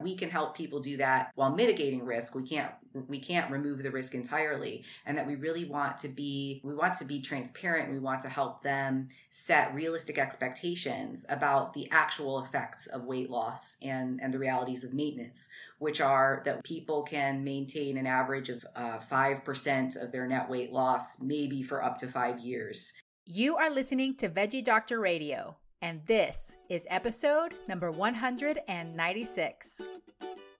we can help people do that while mitigating risk. We can't we can't remove the risk entirely and that we really want to be we want to be transparent. We want to help them set realistic expectations about the actual effects of weight loss and and the realities of maintenance which are that people can maintain an average of uh, 5% of their net weight loss maybe for up to five years. You are listening to veggie doctor radio and this is episode number 196.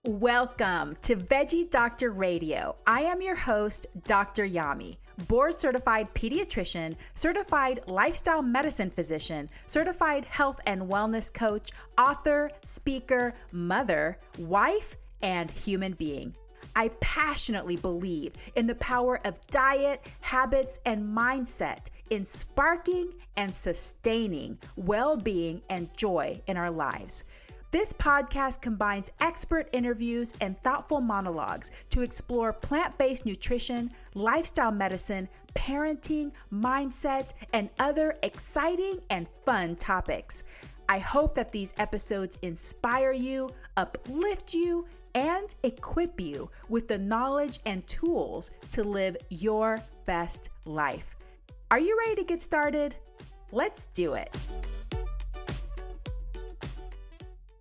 Welcome to Veggie Doctor Radio. I am your host, Dr. Yami, board certified pediatrician, certified lifestyle medicine physician, certified health and wellness coach, author, speaker, mother, wife, and human being. I passionately believe in the power of diet, habits, and mindset in sparking and sustaining well being and joy in our lives. This podcast combines expert interviews and thoughtful monologues to explore plant based nutrition, lifestyle medicine, parenting, mindset, and other exciting and fun topics. I hope that these episodes inspire you, uplift you, and equip you with the knowledge and tools to live your best life. Are you ready to get started? Let's do it.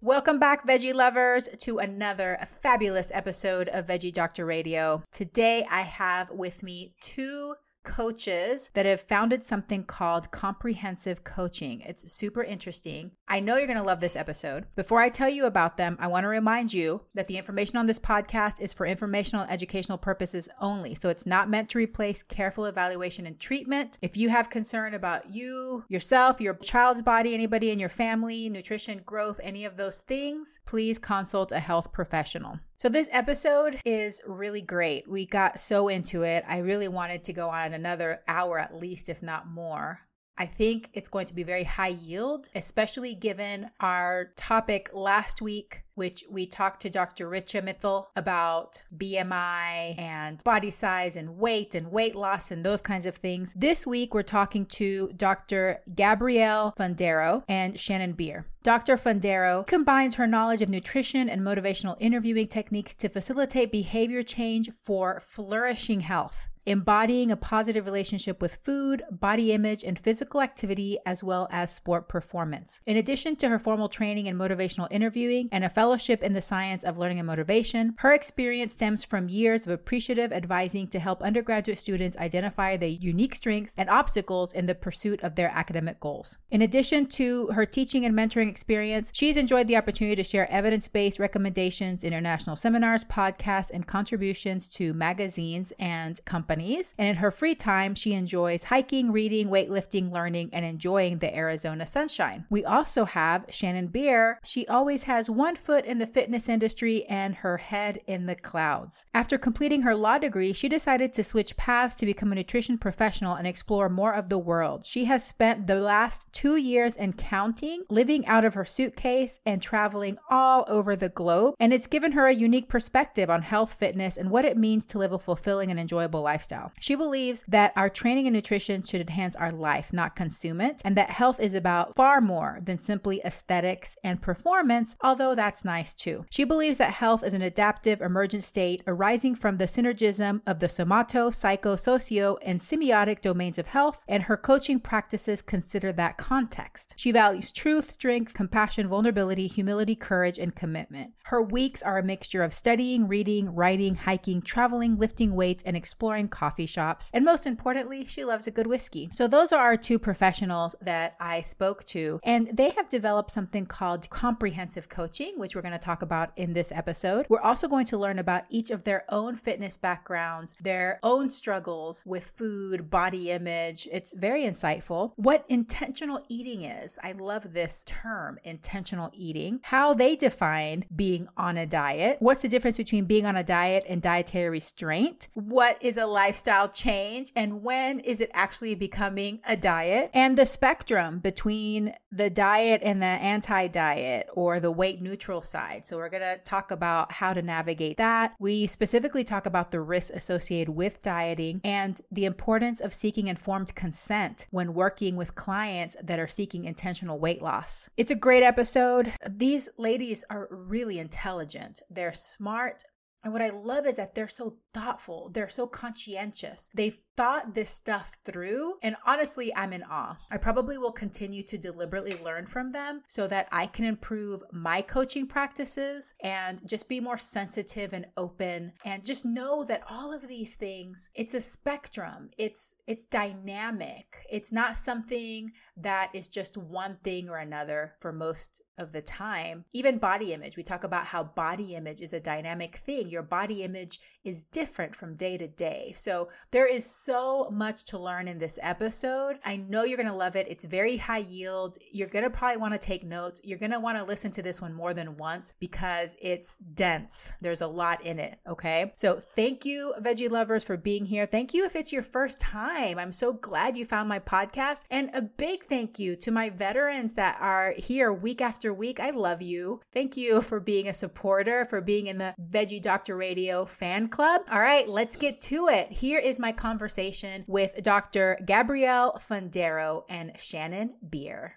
Welcome back, veggie lovers, to another fabulous episode of Veggie Doctor Radio. Today, I have with me two coaches that have founded something called comprehensive coaching. It's super interesting. I know you're going to love this episode. Before I tell you about them, I want to remind you that the information on this podcast is for informational and educational purposes only. So it's not meant to replace careful evaluation and treatment. If you have concern about you, yourself, your child's body, anybody in your family, nutrition, growth, any of those things, please consult a health professional. So, this episode is really great. We got so into it. I really wanted to go on another hour at least, if not more. I think it's going to be very high yield, especially given our topic last week which we talked to Dr. Richa Mittal about BMI and body size and weight and weight loss and those kinds of things. This week, we're talking to Dr. Gabrielle Fundaro and Shannon Beer. Dr. Fundaro combines her knowledge of nutrition and motivational interviewing techniques to facilitate behavior change for flourishing health embodying a positive relationship with food, body image, and physical activity, as well as sport performance. In addition to her formal training in motivational interviewing and a fellowship in the science of learning and motivation, her experience stems from years of appreciative advising to help undergraduate students identify their unique strengths and obstacles in the pursuit of their academic goals. In addition to her teaching and mentoring experience, she's enjoyed the opportunity to share evidence based recommendations, international seminars, podcasts, and contributions to magazines and companies And in her free time, she enjoys hiking, reading, weightlifting, learning, and enjoying the Arizona sunshine. We also have Shannon Beer. She always has one foot in the fitness industry and her head in the clouds. After completing her law degree, she decided to switch paths to become a nutrition professional and explore more of the world. She has spent the last two years and counting living out of her suitcase and traveling all over the globe, and it's given her a unique perspective on health, fitness, and what it means to live a fulfilling and enjoyable lifestyle. She believes that our training and nutrition should enhance our life, not consume it, and that health is about far more than simply aesthetics and performance, although that's nice too. She believes that health is an adaptive, emergent state arising from the synergism of the somato, psycho, socio, and semiotic domains of health, and her coaching practices consider that context. She values truth, strength, compassion, vulnerability, humility, courage, and commitment. Her weeks are a mixture of studying, reading, writing, hiking, traveling, lifting weights, and exploring coffee shops. And most importantly, she loves a good whiskey. So, those are our two professionals that I spoke to, and they have developed something called comprehensive coaching, which we're going to talk about in this episode. We're also going to learn about each of their own fitness backgrounds, their own struggles with food, body image. It's very insightful. What intentional eating is. I love this term, intentional eating, how they define being on a diet. What's the difference between being on a diet and dietary restraint? What is a lifestyle change and when is it actually becoming a diet? And the spectrum between the diet and the anti diet or the weight neutral side. So, we're going to talk about how to navigate that. We specifically talk about the risks associated with dieting and the importance of seeking informed consent when working with clients that are seeking intentional weight loss. It's a great episode. These ladies are really intelligent, they're smart. And what I love is that they're so thoughtful, they're so conscientious. They've thought this stuff through. And honestly, I'm in awe. I probably will continue to deliberately learn from them so that I can improve my coaching practices and just be more sensitive and open and just know that all of these things, it's a spectrum. It's it's dynamic. It's not something that is just one thing or another for most of the time. Even body image, we talk about how body image is a dynamic thing. Your body image is different from day to day. So there is so much to learn in this episode. I know you're going to love it. It's very high yield. You're going to probably want to take notes. You're going to want to listen to this one more than once because it's dense. There's a lot in it. Okay. So thank you, veggie lovers, for being here. Thank you if it's your first time. I'm so glad you found my podcast. And a big thank you to my veterans that are here week after week. I love you. Thank you for being a supporter, for being in the Veggie Doctor Radio fan club. All right, let's get to it. Here is my conversation conversation with Dr. Gabrielle Fundaro and Shannon Beer.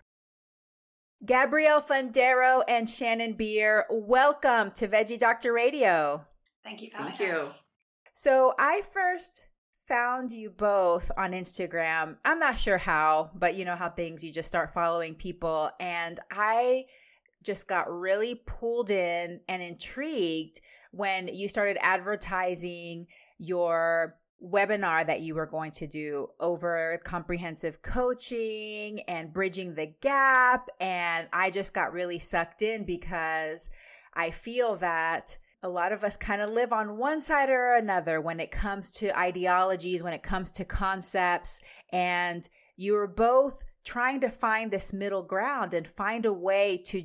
Gabrielle Fundaro and Shannon Beer, welcome to Veggie Doctor Radio. Thank you. For Thank you. So I first found you both on Instagram. I'm not sure how, but you know how things you just start following people and I just got really pulled in and intrigued when you started advertising your webinar that you were going to do over comprehensive coaching and bridging the gap. And I just got really sucked in because I feel that a lot of us kind of live on one side or another when it comes to ideologies, when it comes to concepts. And you were both trying to find this middle ground and find a way to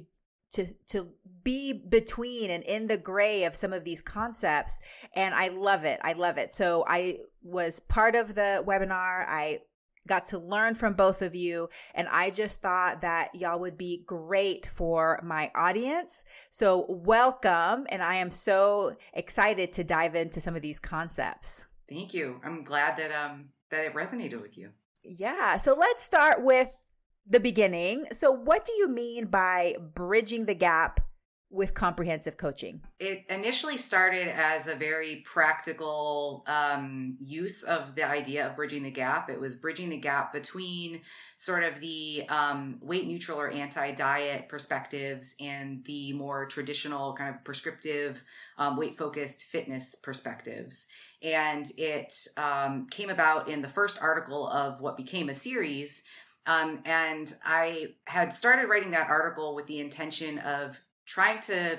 to to be between and in the gray of some of these concepts and i love it. I love it. So i was part of the webinar. I got to learn from both of you and i just thought that y'all would be great for my audience. So welcome and i am so excited to dive into some of these concepts. Thank you. I'm glad that um that it resonated with you. yeah. So let's start with the beginning so what do you mean by bridging the gap with comprehensive coaching? It initially started as a very practical um, use of the idea of bridging the gap. It was bridging the gap between sort of the um, weight neutral or anti diet perspectives and the more traditional kind of prescriptive um, weight focused fitness perspectives. And it um, came about in the first article of what became a series. Um, and I had started writing that article with the intention of trying to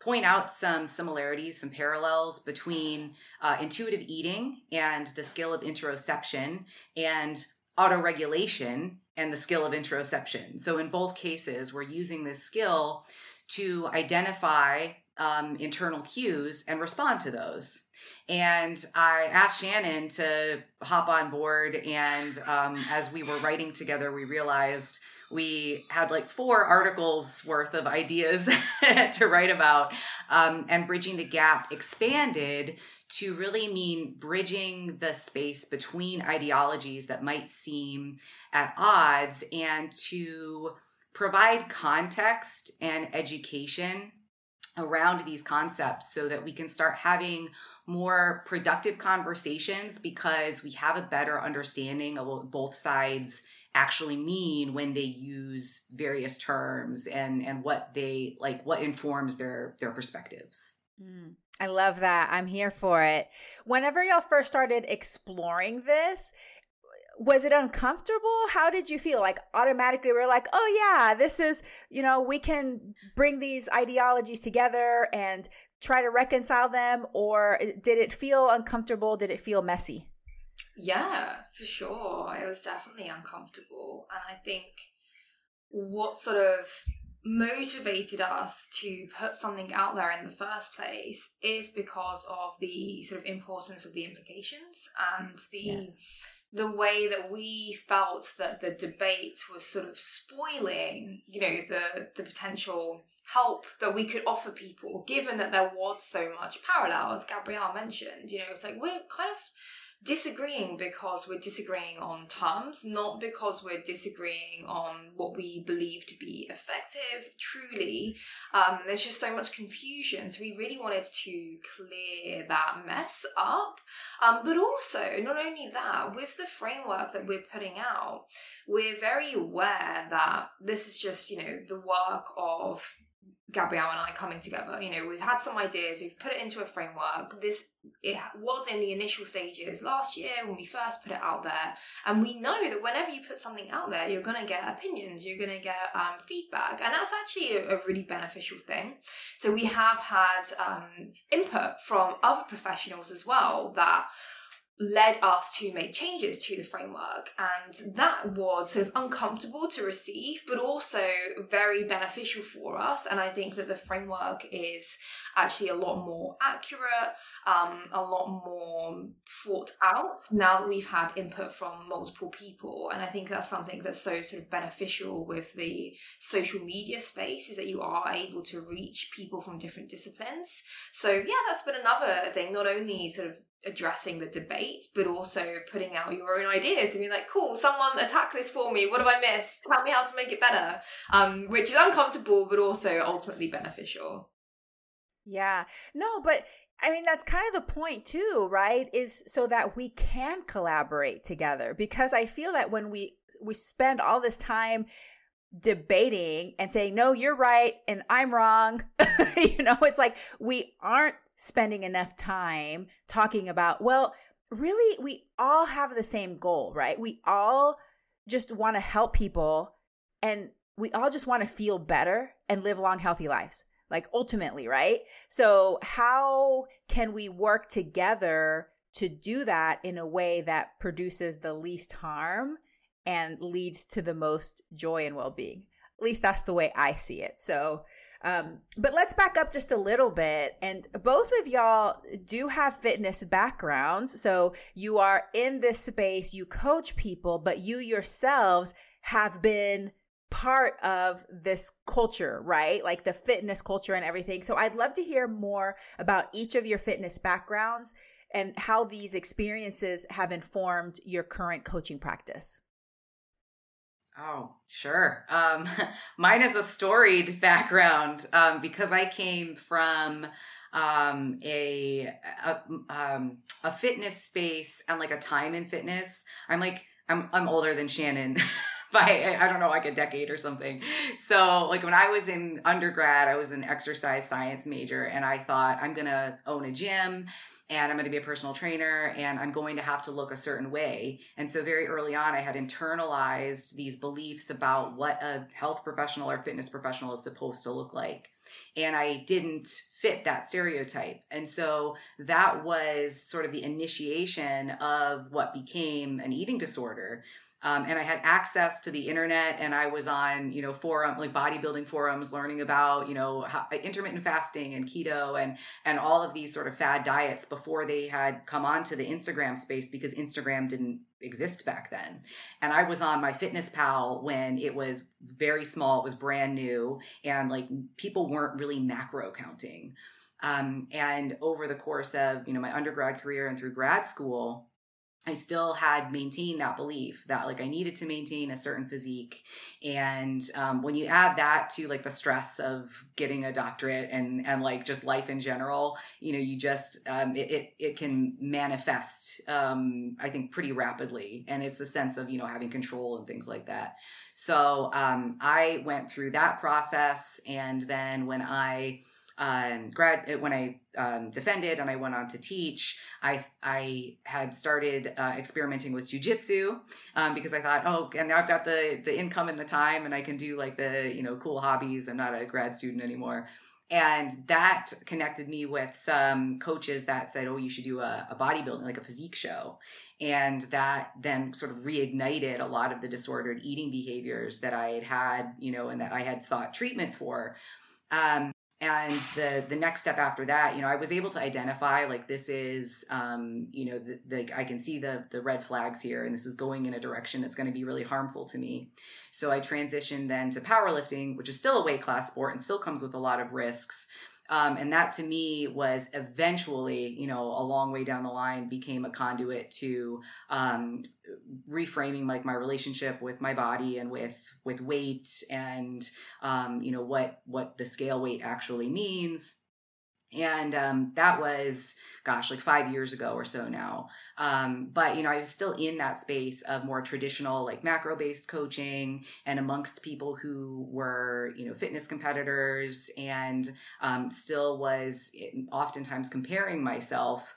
point out some similarities, some parallels between uh, intuitive eating and the skill of interoception and autoregulation and the skill of interoception. So, in both cases, we're using this skill to identify um, internal cues and respond to those. And I asked Shannon to hop on board. And um, as we were writing together, we realized we had like four articles worth of ideas to write about. Um, and Bridging the Gap expanded to really mean bridging the space between ideologies that might seem at odds and to provide context and education around these concepts so that we can start having more productive conversations because we have a better understanding of what both sides actually mean when they use various terms and and what they like what informs their their perspectives. Mm, i love that. I'm here for it. Whenever y'all first started exploring this was it uncomfortable? How did you feel? Like automatically we're like, "Oh yeah, this is, you know, we can bring these ideologies together and try to reconcile them or eh, did it feel uncomfortable? Did it feel messy?" Yeah, for sure. It was definitely uncomfortable, and I think what sort of motivated us to put something out there in the first place is because of the sort of importance of the implications and the yes the way that we felt that the debate was sort of spoiling, you know, the the potential help that we could offer people, given that there was so much parallel, as Gabrielle mentioned. You know, it's like we're kind of disagreeing because we're disagreeing on terms, not because we're disagreeing on what we believe to be effective, truly. Um, there's just so much confusion. So we really wanted to clear that mess up. Um, but also, not only that, with the framework that we're putting out, we're very aware that this is just, you know, the work of Gabrielle and I coming together. You know, we've had some ideas, we've put it into a framework. This it was in the initial stages last year when we first put it out there, and we know that whenever you put something out there, you're going to get opinions, you're going to get um, feedback, and that's actually a, a, really beneficial thing. So we have had um, input from other professionals as well that led us to make changes to the framework and that was sort of uncomfortable to receive but also very beneficial for us and i think that the framework is actually a lot more accurate um, a lot more thought out now that we've had input from multiple people and i think that's something that's so sort of beneficial with the social media space is that you are able to reach people from different disciplines. So yeah that's been another thing not only sort of addressing the debate, but also putting out your own ideas and being like, cool, someone attack this for me. What have I missed? Tell me how to make it better. Um, which is uncomfortable, but also ultimately beneficial. Yeah. No, but I mean, that's kind of the point too, right? Is so that we can collaborate together because I feel that when we, we spend all this time debating and saying, no, you're right and I'm wrong, you know, it's like we aren't spending enough time talking about, well, really, we all have the same goal, right? We all just want to help people and we all just want to feel better and live long, healthy lives. Like ultimately, right? So, how can we work together to do that in a way that produces the least harm and leads to the most joy and well being? At least that's the way I see it. So, um, but let's back up just a little bit. And both of y'all do have fitness backgrounds. So you are in this space, you coach people, but you yourselves have been part of this culture, right? Like the fitness culture and everything. So I'd love to hear more about each of your fitness backgrounds and how these experiences have informed your current coaching practice. Oh, sure. Um, mine is a storied background um, because I came from um, a a, um, a fitness space and like a time in fitness. I'm like I'm I'm older than Shannon. by I don't know like a decade or something. So like when I was in undergrad, I was an exercise science major and I thought I'm going to own a gym and I'm going to be a personal trainer and I'm going to have to look a certain way. And so very early on, I had internalized these beliefs about what a health professional or fitness professional is supposed to look like. and I didn't fit that stereotype. And so that was sort of the initiation of what became an eating disorder. Um, and I had access to the internet, and I was on, you know, forum like bodybuilding forums, learning about, you know, how, intermittent fasting and keto and and all of these sort of fad diets before they had come onto the Instagram space because Instagram didn't exist back then. And I was on my fitness pal when it was very small, it was brand new, and like people weren't really macro counting. Um, and over the course of you know my undergrad career and through grad school I still had maintained that belief that like I needed to maintain a certain physique. And um, when you add that to like the stress of getting a doctorate and, and like just life in general, you know, you just, um, it, it, it, can manifest, um, I think pretty rapidly. And it's a sense of, you know, having control and things like that. So um, I went through that process. And then when I, um, grad uh, when I um, defended and I went on to teach, I I had started uh, experimenting with jujitsu um, because I thought, oh, and now I've got the the income and the time, and I can do like the you know cool hobbies. I'm not a grad student anymore. And that connected me with some coaches that said, "Oh, you should do a, a bodybuilding, like a physique show." and that then sort of reignited a lot of the disordered eating behaviors that I had had, you know, and that I had sought treatment for. Um, and the the next step after that you know i was able to identify like this is um you know the, the i can see the the red flags here and this is going in a direction that's going to be really harmful to me. So i transitioned then to powerlifting which is still a weight class sport and still comes with a lot of risks um, and that to me was eventually, you know, a long way down the line became a conduit to um, reframing like my relationship with my body and with with weight and um, you know what what the scale weight actually means. And um, that was gosh like five years ago or so now. Um, but you know i was still in that space of more traditional like macro based coaching and amongst people who were you know fitness competitors and um, still was eh, oftentimes comparing myself.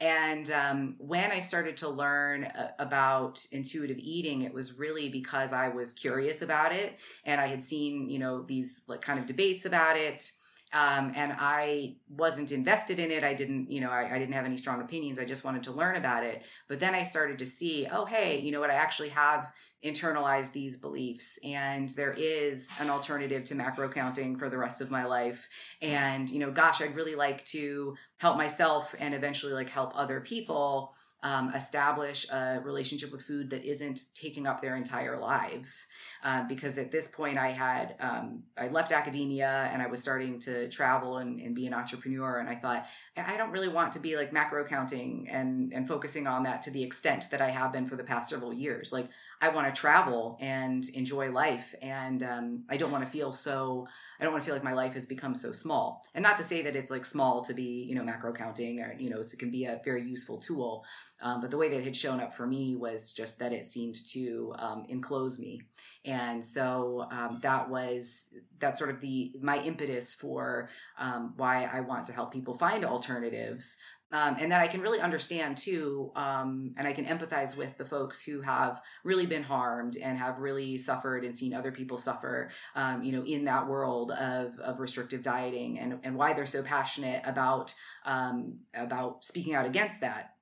And um, when I started to learn uh, about intuitive eating, it was really because I was curious about it, and I had seen, you know, these like kind of debates about it, um, and I wasn't invested in it. I didn't, you know, I, I, didn't have any strong opinions. I just wanted to learn about it. But then I started to see, oh, hey, you know what? I actually have internalized these beliefs, and there is an alternative to macro counting for the rest of my life. And you know, gosh, I'd really like to help myself and eventually like help other people um, establish a relationship with food that isn't taking up their entire lives. Uh, because at this point, I had um, I left academia and I was starting to travel and, and, be an entrepreneur, and I thought I don't really want to be like macro counting and and focusing on that to the extent that I have been for the past several years. Like I want to travel and enjoy life, and um, I don't want to feel so I don't want to feel like my life has become so small. And not to say that it's like small to be, you know, macro counting or, you know, it can be a very useful tool. Um, but the way that it had shown up for me was just that it seemed to um, enclose me. And so um, that was, that's sort of the, my impetus for um, why I want to help people find alternatives. Um, and that I can really understand too, um, and I can empathize with the folks who have really been harmed and have really suffered and seen other people suffer, um, you know, in that world of, of restrictive dieting, and and why they're so passionate about um, about speaking out against that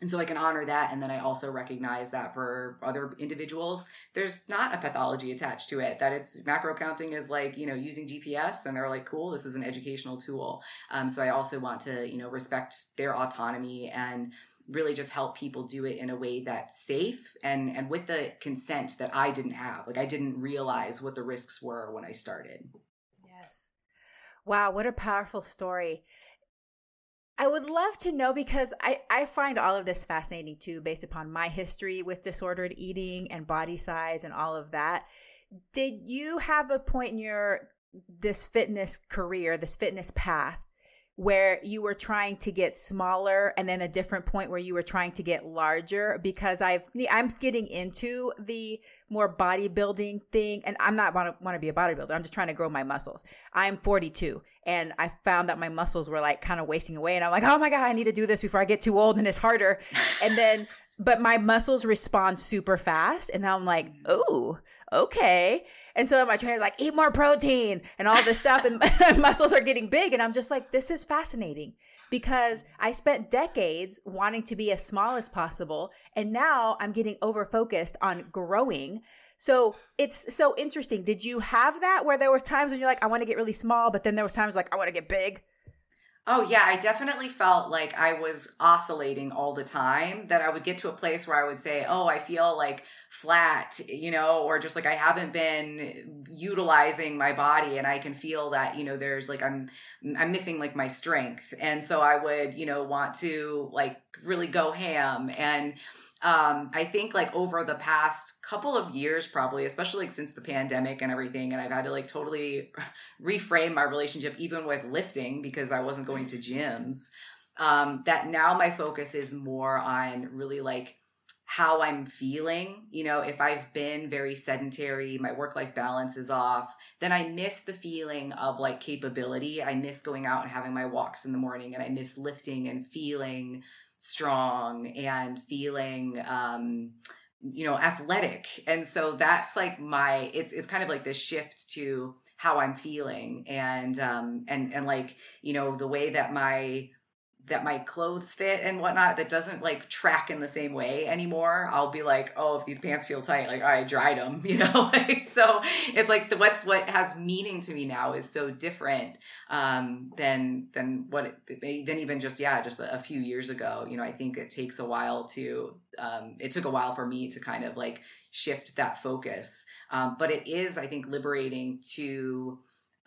and so I can honor that. And then I also recognize that for other individuals, there's not a pathology attached to it, that it's macro counting is like, you know, using GPS and they're like, cool, this is an educational tool. Um, so I also want to, you know, respect their autonomy and really just help people do it in a way that's safe and and with the consent that I didn't have. Like I didn't realize what the risks were when I started. Yes. Wow, what a powerful story. I would love to know because I, I find all of this fascinating too, based upon my history with disordered eating and body size and all of that. Did you have a point in your this fitness career, this fitness path, where you were trying to get smaller and then a different point where you were trying to get larger because I've I'm getting into the more bodybuilding thing and I'm not want to want to be a bodybuilder. I'm just trying to grow my muscles. I'm 42 and I found that my muscles were like kind of wasting away and I'm like, "Oh my god, I need to do this before I get too old and it's harder." and then but my muscles respond super fast. And I'm like, oh, okay. And so my trainer's like, eat more protein and all this stuff. And muscles are getting big. And I'm just like, this is fascinating because I spent decades wanting to be as small as possible. And now I'm getting over focused on growing. So it's so interesting. Did you have that where there was times when you're like, I want to get really small, but then there was times like I want to get big? Oh yeah, I definitely felt like I was oscillating all the time. That I would get to a place where I would say, "Oh, I feel like flat," you know, or just like I haven't been utilizing my body, and I can feel that you know there's like I'm I'm missing like my strength, and so I would you know want to like really go ham and um, I think like over the past couple of years, probably, especially like since the pandemic and everything, and I've had to like totally reframe my relationship even with lifting because I wasn't going to gyms. Um, that now my focus is more on really like how I'm feeling. You know, if I've been very sedentary, my work life balance is off, then I miss the feeling of like capability. I miss going out and having my walks in the morning, and I miss lifting and feeling strong and feeling um you know athletic and so that's like my it's it's kind of like this shift to how i'm feeling and um and and like you know the way that my that my clothes fit and whatnot that doesn't like track in the same way anymore i'll be like oh if these pants feel tight like i dried them you know? Like so it's like the what's what has meaning to me now is so different um than than what than even just yeah just a, a, few years ago. You know i think it takes a while to um it took a while for me to kind of like shift that focus. Um but it is i think liberating to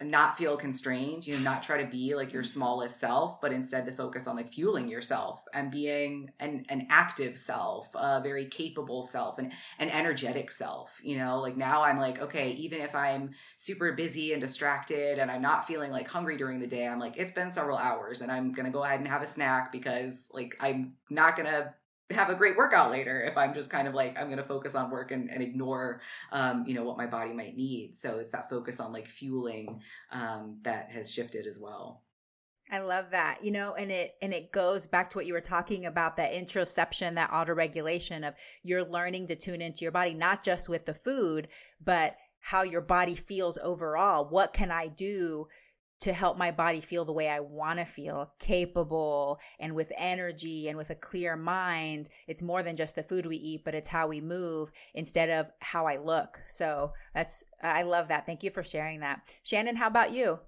not feel constrained, you know, not try to be like your mm-hmm. smallest self, but instead to focus on like fueling yourself and being an, an active self, a very capable self and an energetic self, you know, like now I'm like, okay, even if I'm super busy and distracted and I'm not feeling like hungry during the day, I'm like, it's been several hours and I'm going to go ahead and have a snack because like I'm not going to have a great workout later if I'm just kind of like I'm going to focus on work and, and ignore um, you know what my body might need. So it's that focus on like fueling um, that has shifted as well. I love that. You know, and it and it goes back to what you were talking about that interoception, that auto-regulation of you're learning to tune into your body not just with the food, but how your body feels overall. What can I do to help my body feel the way I want to feel, capable and with energy and with a clear mind. It's more than just the food we eat, but it's how we move instead of how I look. So that's, I love that. Thank you for sharing that. Shannon, how about you?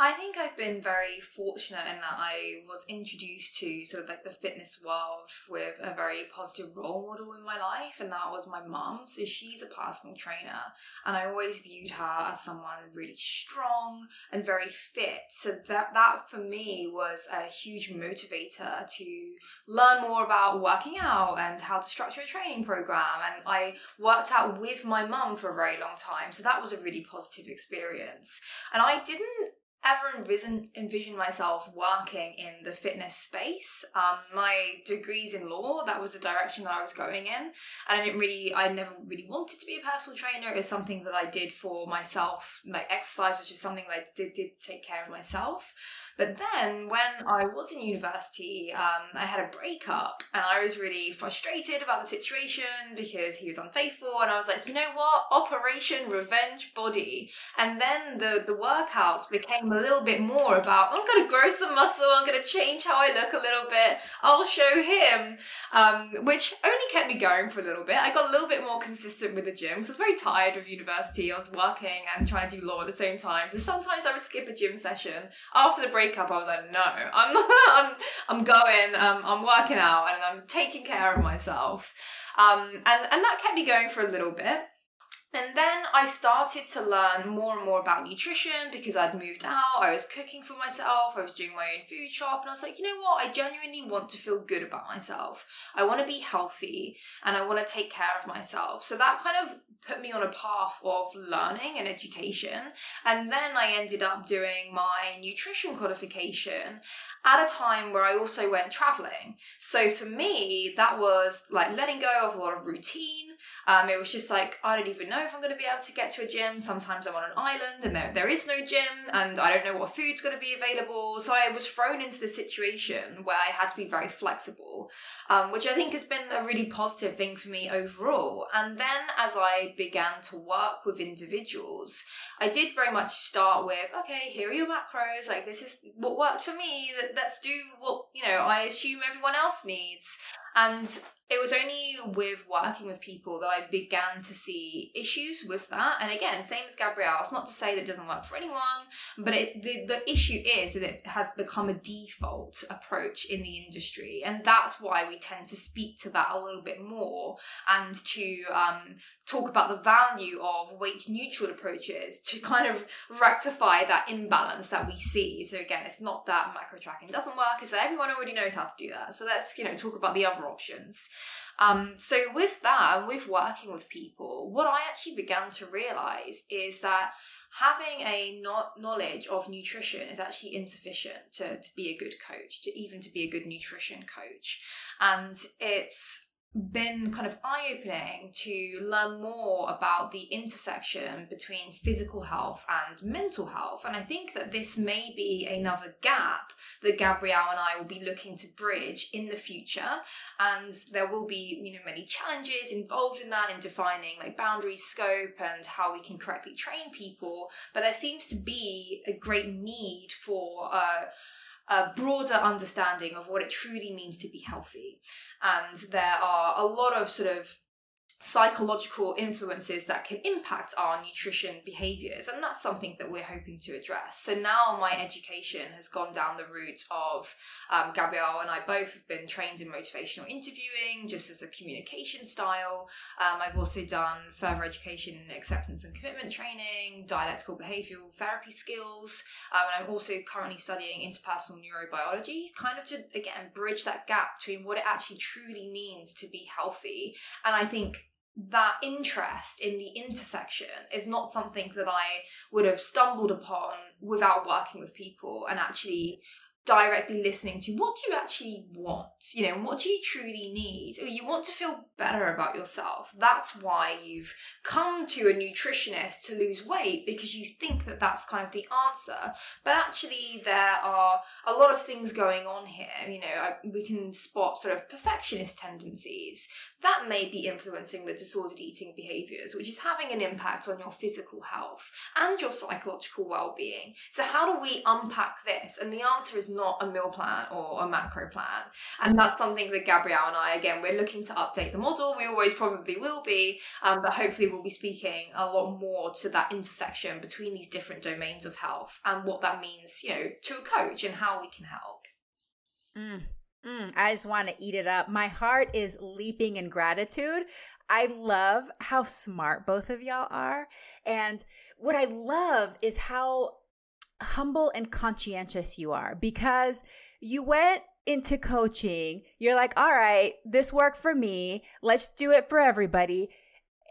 I think I've been very fortunate in that I was introduced to sort of like the fitness world with a very positive role model in my life, and that was my mum. So she's a personal trainer, and I always viewed her as someone really strong and very fit. So that that for me was a huge motivator to learn more about working out and how to structure a training program. And I worked out with my mum for a very long time, so that was a really positive experience. And I didn't ever envision envision myself working in the fitness space. Um, my degrees in law, that was the direction that I was going in. And I didn't really, I never really wanted to be a personal trainer. It's something that I did for myself. Like exercise was just something that I did, did take care of myself. But then when I was in university, um, I had a breakup and I was really frustrated about the situation because he was unfaithful. And I was like, you know what? Operation Revenge Body. And then the, the workouts became a little bit more about, I'm going to grow some muscle. I'm going to change how I look a little bit. I'll show him, um, which only kept me going for a little bit. I got a little bit more consistent with the gym. So I was very tired of university. I was working and trying to do law at the same time. So sometimes I would skip a gym session after the break breakup, I was like, no, I'm I'm I'm going, um, I'm working out, and I'm taking care of myself. Um, and and that kept me going for a little bit. And then I started to learn more and more about nutrition because I'd moved out, I was cooking for myself, I was doing my own food shop, and I was like, you know what? I genuinely want to feel good about myself. I want to be healthy and I want to take care of myself. So that kind of put me on a path of learning and education. And then I ended up doing my nutrition qualification at a time where I also went traveling. So for me, that was like letting go of a lot of routine. Um, it was just like, I don't even know know if I'm going to be able to get to a gym. Sometimes I'm on an island and there, there is no gym and I don't know what food's going to be available. So I was thrown into the situation where I had to be very flexible, um, which I think has been a really positive thing for me overall. And then as I began to work with individuals, I did very much start with, okay, here are your macros. Like, this is what worked for me. Let's do what, you know, I assume everyone else needs. And it was only with working with people that I began to see issues with that. And again, same as Gabrielle, it's not to say that it doesn't work for anyone, but it, the, the issue is that it has become a default approach in the industry. And that's why we tend to speak to that a little bit more and to um, talk about the value of weight neutral approaches to kind of rectify that imbalance that we see. So again, it's not that macro tracking doesn't work, it's that everyone already knows how to do that. So let's, you know, talk about the other options. Um, so with that and with working with people, what I actually began to realize is that having a knowledge of nutrition is actually insufficient to, to be a good coach, to even to be a good nutrition coach. And it's been kind of eye opening to learn more about the intersection between physical health and mental health. And I think that this may be another gap that Gabrielle and I will be looking to bridge in the future. And there will be, you know, many challenges involved in that in defining like boundary scope and how we can correctly train people. But there seems to be a great need for uh, a broader understanding of what it truly means to be healthy. And there are a lot of sort of psychological influences that can impact our nutrition behaviors and that's something that we're hoping to address. So now my education has gone down the route of um, gabrielle and i both have been trained in motivational interviewing just as a communication style. Um, i've also done further education in acceptance and commitment training dialectical behavioral therapy skills um, and i'm also currently studying interpersonal neurobiology kind of to again bridge that gap between what it actually truly means to be healthy. And i think that interest in the intersection is not something that I would have stumbled upon without working with people and actually directly listening to what do you actually want? You know what do you truly need? Oh, you want to feel better about yourself. That's why you've come to a nutritionist to lose weight because you think that that's kind of the answer. But actually there are a lot of things going on here. You know we can spot sort of perfectionist tendencies that may be influencing the disordered eating behaviors which is having an impact on your physical health and your psychological well-being so how do we unpack this and the answer is not a meal plan or a macro plan. And that's something that Gabrielle and I, again, we're looking to update the model. We always probably will be, um, but hopefully we'll be speaking a lot more to that intersection between these different domains of health and what that means, you know, to a coach and how we can help. Mm. Mm, I just want to eat it up. My heart is leaping in gratitude. I love how smart both of y'all are. And what I love is how humble and conscientious you are because you went into coaching. You're like, all right, this worked for me. Let's do it for everybody.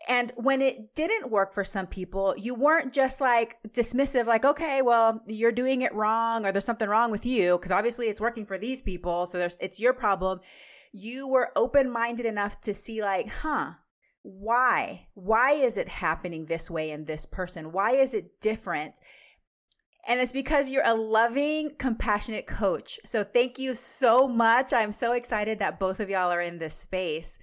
And when it didn't work for some people, you weren't just like dismissive, like, okay, well, you're doing it wrong or there's something wrong with you, because obviously it's working for these people. So there's, it's your problem. You were open minded enough to see, like, huh, why? Why is it happening this way in this person? Why is it different? And it's because you're a loving, compassionate coach. So thank you so much. I'm so excited that both of y'all are in this space.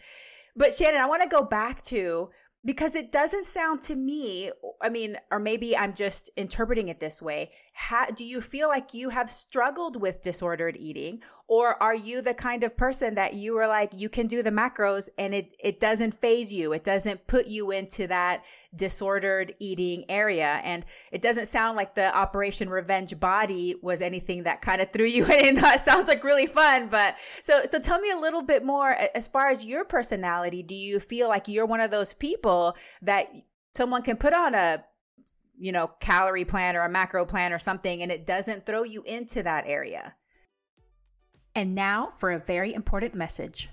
But Shannon, I want to go back to because it doesn't sound to me i mean or maybe i'm just interpreting it this way how, do you feel like you have struggled with disordered eating or are you the kind of person that you are like you can do the macros and it it doesn't phase you. It doesn't put you into that disordered eating area. And it doesn't sound like the operation revenge body was anything that kind of threw you in. That sounds like really fun but so so tell me a little bit more. As far as your personality do you feel like you're one of those people that someone can put on a you know calorie plan or a macro plan or something and it doesn't throw you into that area and now for a very important message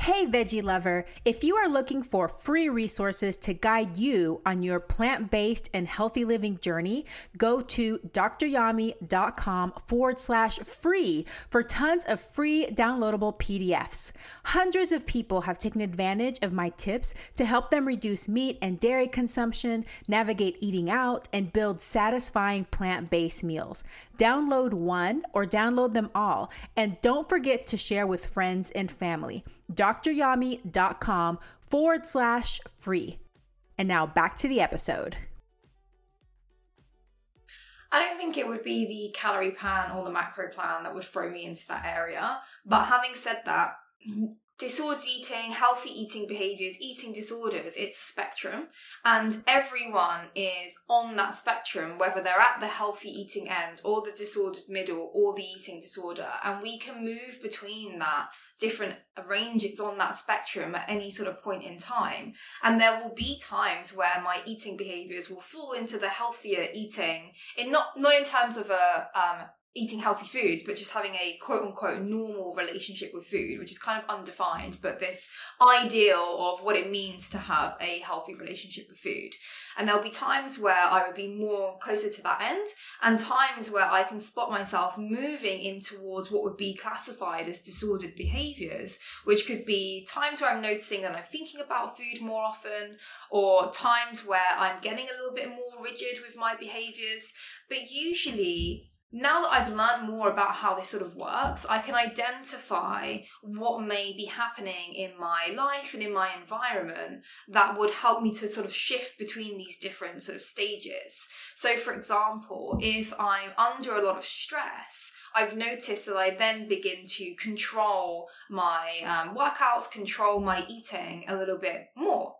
Hey, veggie lover, if you are looking for free resources to guide you on your plant based and healthy living journey, go to dryami.com forward slash free for tons of free downloadable PDFs. Hundreds of people have taken advantage of my tips to help them reduce meat and dairy consumption, navigate eating out, and build satisfying plant based meals. Download one or download them all, and don't forget to share with friends and family dryami.com forward slash free. And now back to the episode. I don't think it would be the calorie plan or the macro plan that would throw me into that area. But having said that, disordered eating, healthy eating behaviors, eating disorders, it's spectrum. And everyone is on that spectrum, whether they're at the healthy eating end or the disordered middle or the eating disorder. And we can move between that different ranges on that spectrum at any sort of point in time. And there will be times where my eating behaviors will fall into the healthier eating in not, not in terms of a, um, eating healthy foods, but just having a quote unquote normal relationship with food, which is kind of undefined, but this ideal of what it means to have a healthy relationship with food. And there'll be times where I would be more closer to that end, and times where I can spot myself moving in towards what would be classified as disordered behaviors, which could be times where I'm noticing that I'm thinking about food more often, or times where I'm getting a little bit more rigid with my behaviors. But usually, now that I've learned more about how this sort of works, I can identify what may be happening in my life and in my environment that would help me to sort of shift between these different sort of stages. So, for example, if I'm under a lot of stress, I've noticed that I then begin to control my um, workouts, control my eating a little bit more.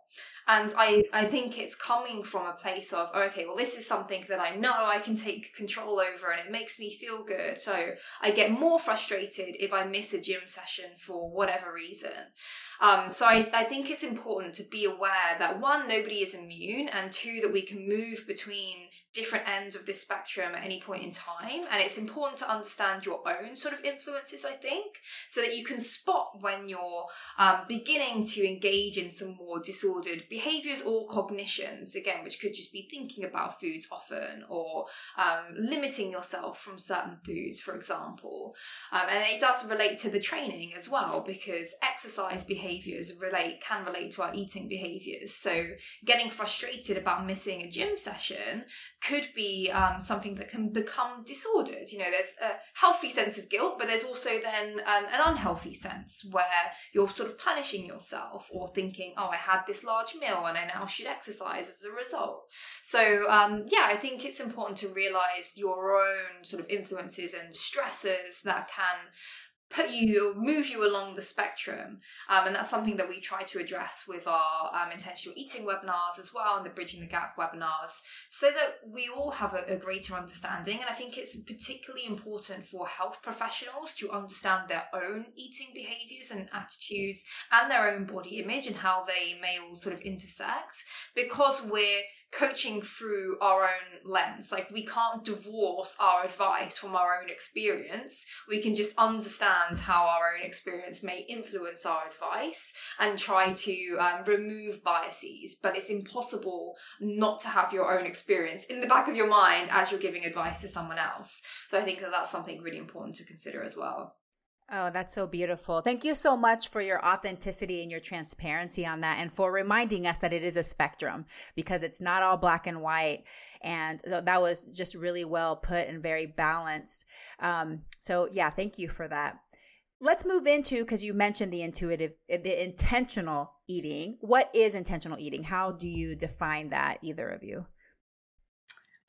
And I, I think it's coming from a place of, okay, well, this is something that I know I can take control over and it makes me feel good. So I get more frustrated if I miss a gym session for whatever reason. Um, so I, I think it's important to be aware that one, nobody is immune, and two, that we can move between different ends of this spectrum at any point in time. And it's important to understand your own sort of influences, I think, so that you can spot when you're um, beginning to engage in some more disordered behaviors or cognitions, again, which could just be thinking about foods often or um, limiting yourself from certain foods, for example. Um, and it does relate to the training as well, because exercise behaviors relate can relate to our eating behaviors. So getting frustrated about missing a gym session could be um, something that can become disordered. You know, there's a healthy sense of guilt, but there's also then um, an unhealthy sense where you're sort of punishing yourself or thinking, oh, I had this large meal and I now should exercise as a result. So, um, yeah, I think it's important to realize your own sort of influences and stresses that can put you move you along the spectrum um, and that's something that we try to address with our um, intentional eating webinars as well and the bridging the gap webinars so that we all have a, a, greater understanding. And i think it's particularly important for health professionals to understand their own eating behaviors and attitudes and their own body image and how they may all sort of intersect because we're coaching through our own lens. Like we can't divorce our advice from our own experience. We can just understand how our own experience may influence our advice and try to um, remove biases. But it's impossible not to have your own experience in the back of your mind as you're giving advice to someone else. So I think that that's something really important to consider as well. Oh, that's so beautiful. Thank you so much for your authenticity and your transparency on that and for reminding us that it is a spectrum because it's not all black and white. And that was just really well put and very balanced. Um, so, yeah, thank you for that. Let's move into because you mentioned the intuitive, the intentional eating. What is intentional eating? How do you define that, either of you?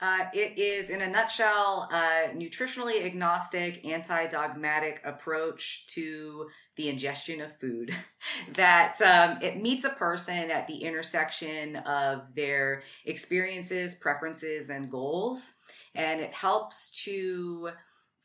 Uh, it is, in a nutshell, a nutritionally agnostic, anti dogmatic approach to the ingestion of food. that um, it meets a person at the intersection of their experiences, preferences, and goals. And it helps to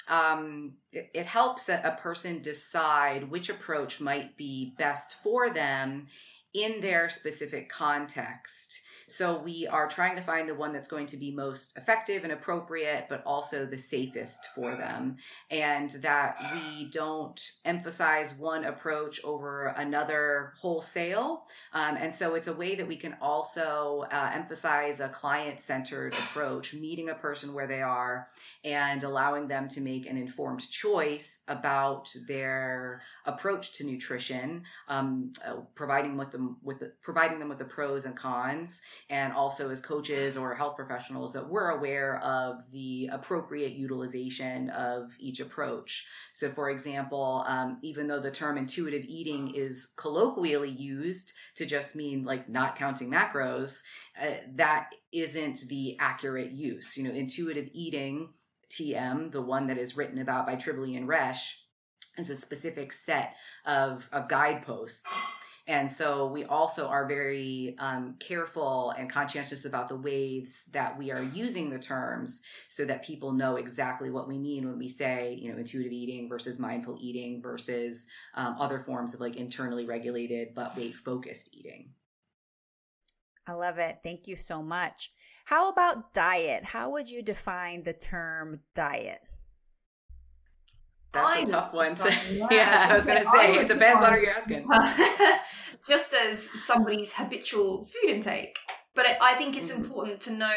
um, it, helps a person decide which approach might be best for them in their specific context So we are trying to find the one that's going to be most effective and appropriate, but also the safest for them. And that we don't emphasize one approach over another wholesale. Um, and so it's a way that we can also uh, emphasize a client centered approach, meeting a person where they are and allowing them to make an informed choice about their approach to nutrition, um, uh, providing with them with the, providing them with the pros and cons, and also as coaches or health professionals that we're aware of the appropriate utilization of each approach. So, for example, um, even though the term intuitive eating is colloquially used to just mean like not counting macros, uh, that isn't the accurate use. You know, intuitive eating TM, the one that is written about by Tribole and Resch, is a specific set of, of guideposts. And so we also are very um, careful and conscientious about the ways that we are using the terms so that people know exactly what we mean when we say, you know, intuitive eating versus mindful eating versus um, other forms of like internally regulated but weight focused eating. I love it. Thank you so much. How about diet? How would you define the term diet? That's I a tough one to. Yeah, I was going to say it depends on who you're asking. Just as somebody's habitual food intake, but I think it's mm. important to know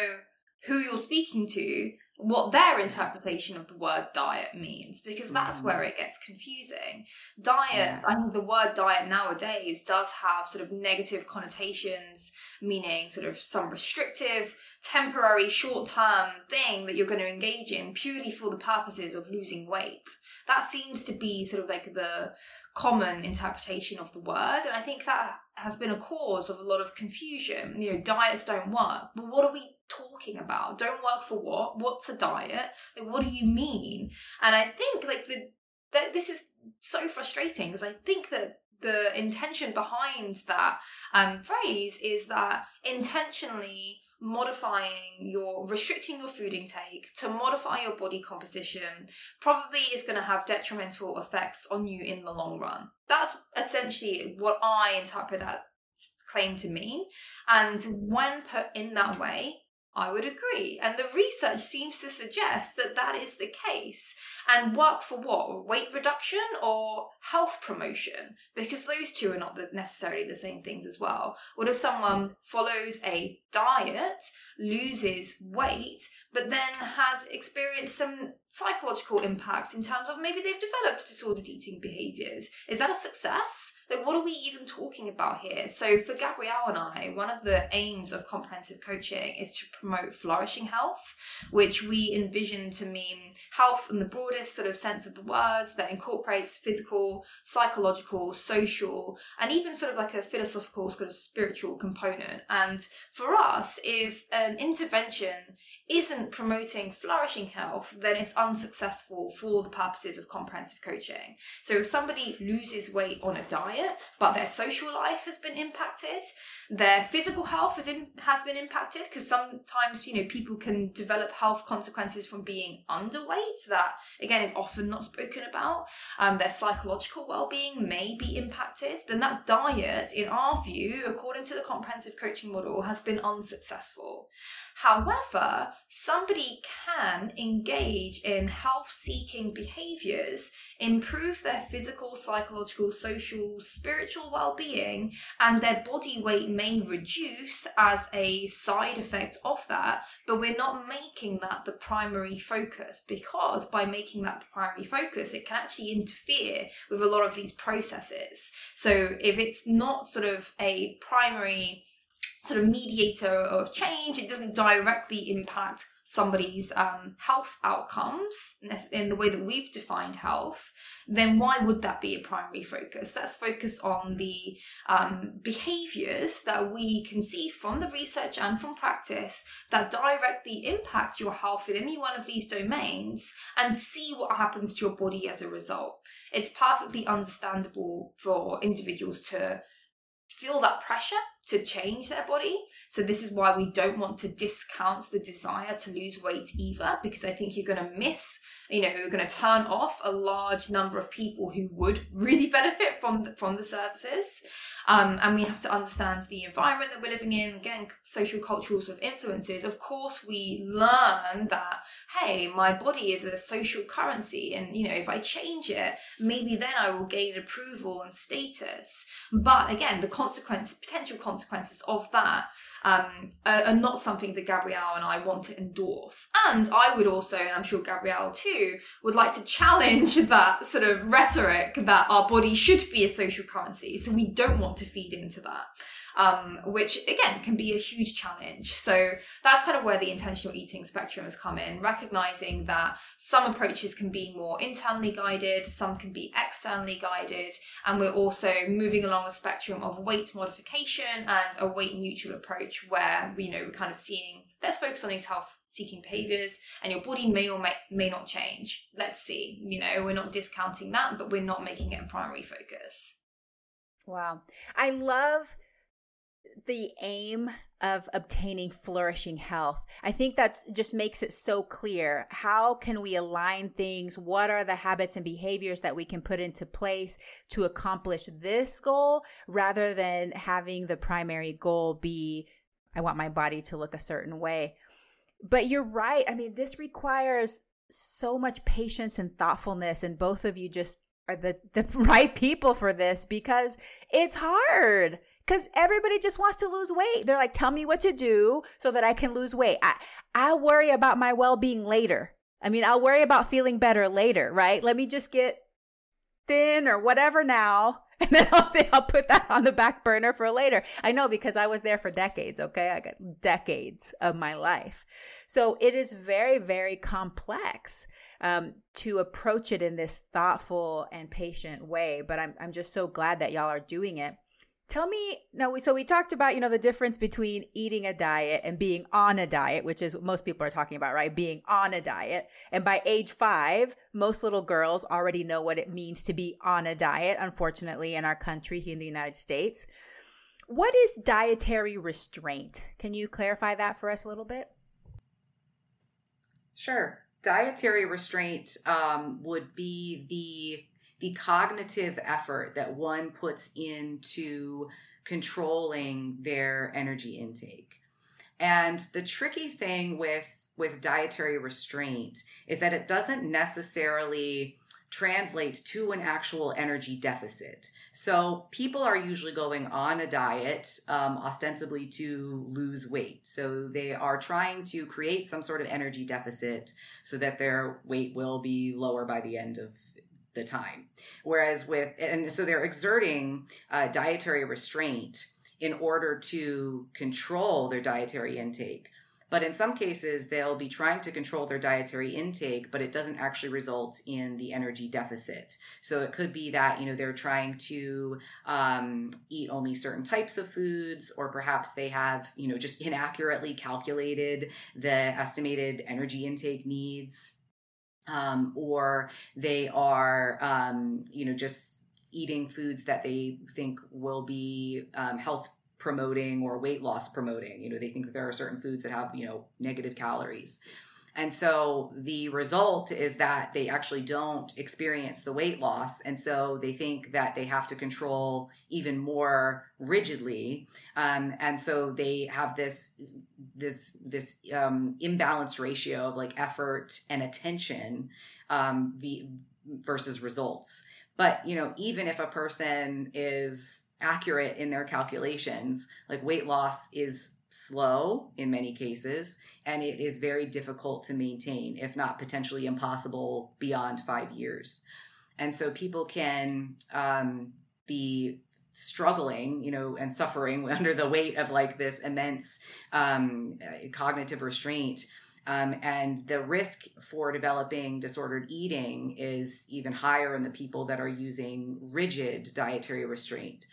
who you're speaking to what their interpretation of the word diet means because that's where mm. it gets confusing. Diet, yeah. I think the word diet nowadays does have sort of negative connotations, meaning sort of some restrictive, temporary, short term thing that you're going to engage in purely for the purposes of losing weight. That seems to be sort of like the common interpretation of the word. And I think that has been a cause of a lot of confusion. You know, diets don't work. But what are we talking about? Don't work for what? What's a diet? Like, what do you mean? And I think like the that this is so frustrating because I think that the intention behind that um, phrase is that intentionally modifying your restricting your food intake to modify your body composition probably is going to have detrimental effects on you in the long run that's essentially what i interpret that claim to mean and when put in that way I would agree. And the research seems to suggest that that is the case. And work for what? Weight reduction or health promotion? Because those two are not necessarily the same things as well. What if someone follows a diet, loses weight, but then has experienced some psychological impacts in terms of maybe they've developed disordered eating behaviors? Is that a success? Like, what are we even talking about here? So, for Gabrielle and I, one of the aims of comprehensive coaching is to promote flourishing health, which we envision to mean health in the broadest sort of sense of the words that incorporates physical, psychological, social, and even sort of like a philosophical, sort of spiritual component. And for us, if an intervention isn't promoting flourishing health, then it's unsuccessful for the purposes of comprehensive coaching. So, if somebody loses weight on a diet, but their social life has been impacted. Their physical health has, in, has been impacted because sometimes, you know, people can develop health consequences from being underweight. That, again, is often not spoken about. Um, their psychological well being may be impacted. Then that diet, in our view, according to the comprehensive coaching model, has been unsuccessful. However, somebody can engage in health seeking behaviors, improve their physical, psychological, social, spiritual well being, and their body weight may reduce as a side effect of that. But we're not making that the primary focus because by making that the primary focus, it can actually interfere with a lot of these processes. So if it's not sort of a primary sort of mediator of change. It doesn't directly impact somebody's um, health outcomes in the way that we've defined health, then why would that be a primary focus? Let's focus on the um, behaviors that we can see from the research and from practice that directly impact your health in any one of these domains and see what happens to your body as a result. It's perfectly understandable for individuals to feel that pressure to change their body. So this is why we don't want to discount the desire to lose weight either, because I think you're going to miss, you know, you're going to turn off a large number of people who would really benefit from the, from the services. Um, and we have to understand the environment that we're living in, again, social cultural sort of influences. Of course, we learn that, hey, my body is a social currency. And, you know, if I change it, maybe then I will gain approval and status. But again, the consequence, potential consequences of that um, are, are, not something that Gabrielle and I want to endorse. And I would also, and I'm sure Gabrielle too, would like to challenge that sort of rhetoric that our body should be a social currency. So we don't want to feed into that um, which again can be a huge challenge. So that's kind of where the intentional eating spectrum has come in, recognizing that some approaches can be more internally guided, some can be externally guided, and we're also moving along a spectrum of weight modification and a weight neutral approach where you know we're kind of seeing let's focus on these health seeking behaviors and your body may or may, may not change. Let's see you know we're not discounting that but we're not making it a primary focus. Wow. I love the aim of obtaining flourishing health. I think that just makes it so clear. How can we align things? What are the habits and behaviors that we can put into place to accomplish this goal rather than having the primary goal be, I want my body to look a certain way? But you're right. I mean, this requires so much patience and thoughtfulness, and both of you just are the, the right people for this because it's hard because everybody just wants to lose weight. They're like, tell me what to do so that I can lose weight. I, I worry about my well being later. I mean, I'll worry about feeling better later, right? Let me just get thin or whatever now. And then I'll, I'll put that on the back burner for later. I know because I was there for decades, okay? I got decades of my life. So it is very, very complex um, to approach it in this thoughtful and patient way. But I'm, I'm just so glad that y'all are doing it. Tell me now. So we talked about you know the difference between eating a diet and being on a diet, which is what most people are talking about, right? Being on a diet, and by age five, most little girls already know what it means to be on a diet. Unfortunately, in our country, here in the United States, what is dietary restraint? Can you clarify that for us a little bit? Sure. Dietary restraint um, would be the the cognitive effort that one puts into controlling their energy intake. And the tricky thing with with dietary restraint is that it doesn't necessarily translate to an actual energy deficit. So people are usually going on a diet um, ostensibly to lose weight. So they are trying to create some sort of energy deficit so that their weight will be lower by the end of the time. Whereas with, and so they're exerting uh, dietary restraint in order to control their dietary intake. But in some cases, they'll be trying to control their dietary intake, but it doesn't actually result in the energy deficit. So it could be that, you know, they're trying to um, eat only certain types of foods, or perhaps they have, you know, just inaccurately calculated the estimated energy intake needs um, or they are, um, you know, just eating foods that they think will be um, health promoting or weight loss promoting. You know, they think that there are certain foods that have, you know, negative calories. And so the result is that they actually don't experience the weight loss. And so they think that they have to control even more rigidly. Um, and so they have this, this, this um, imbalanced ratio of like effort and attention um, versus results. But, you know, even if a person is accurate in their calculations, like weight loss is slow in many cases, and it is very difficult to maintain, if not potentially impossible beyond five years. And so people can um, be struggling, you know, and suffering under the weight of like this immense um, cognitive restraint. Um, and the risk for developing disordered eating is even higher in the people that are using rigid dietary restraint.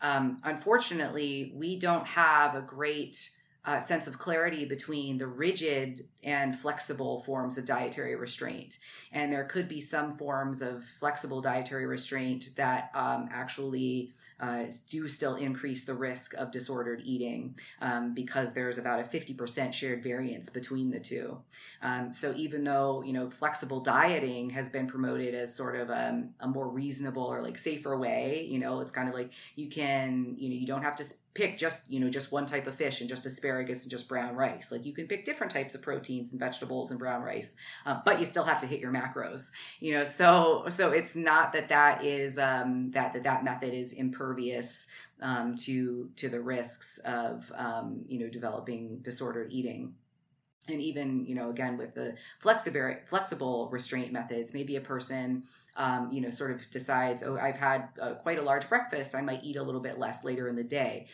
Um, unfortunately, we don't have a great uh, sense of clarity between the rigid and flexible forms of dietary restraint. And there could be some forms of flexible dietary restraint that um, actually uh, do still increase the risk of disordered eating um, because there's about a 50% shared variance between the two. Um, so even though, you know, flexible dieting has been promoted as sort of a, um, a more reasonable or like safer way, you know, it's kind of like you can, you know, you don't have to pick just, you know, just one type of fish and just asparagus and just brown rice. Like you can pick different types of proteins and vegetables and brown rice, uh, but you still have to hit your macros, you know, so, so it's not that that is, um, that, that that method is impervious um, to to the risks of um, you know developing disordered eating and even you know again with the flexible flexible restraint methods maybe a person um, you know sort of decides oh i've had uh, quite a large breakfast. I might eat a little bit less later in the day.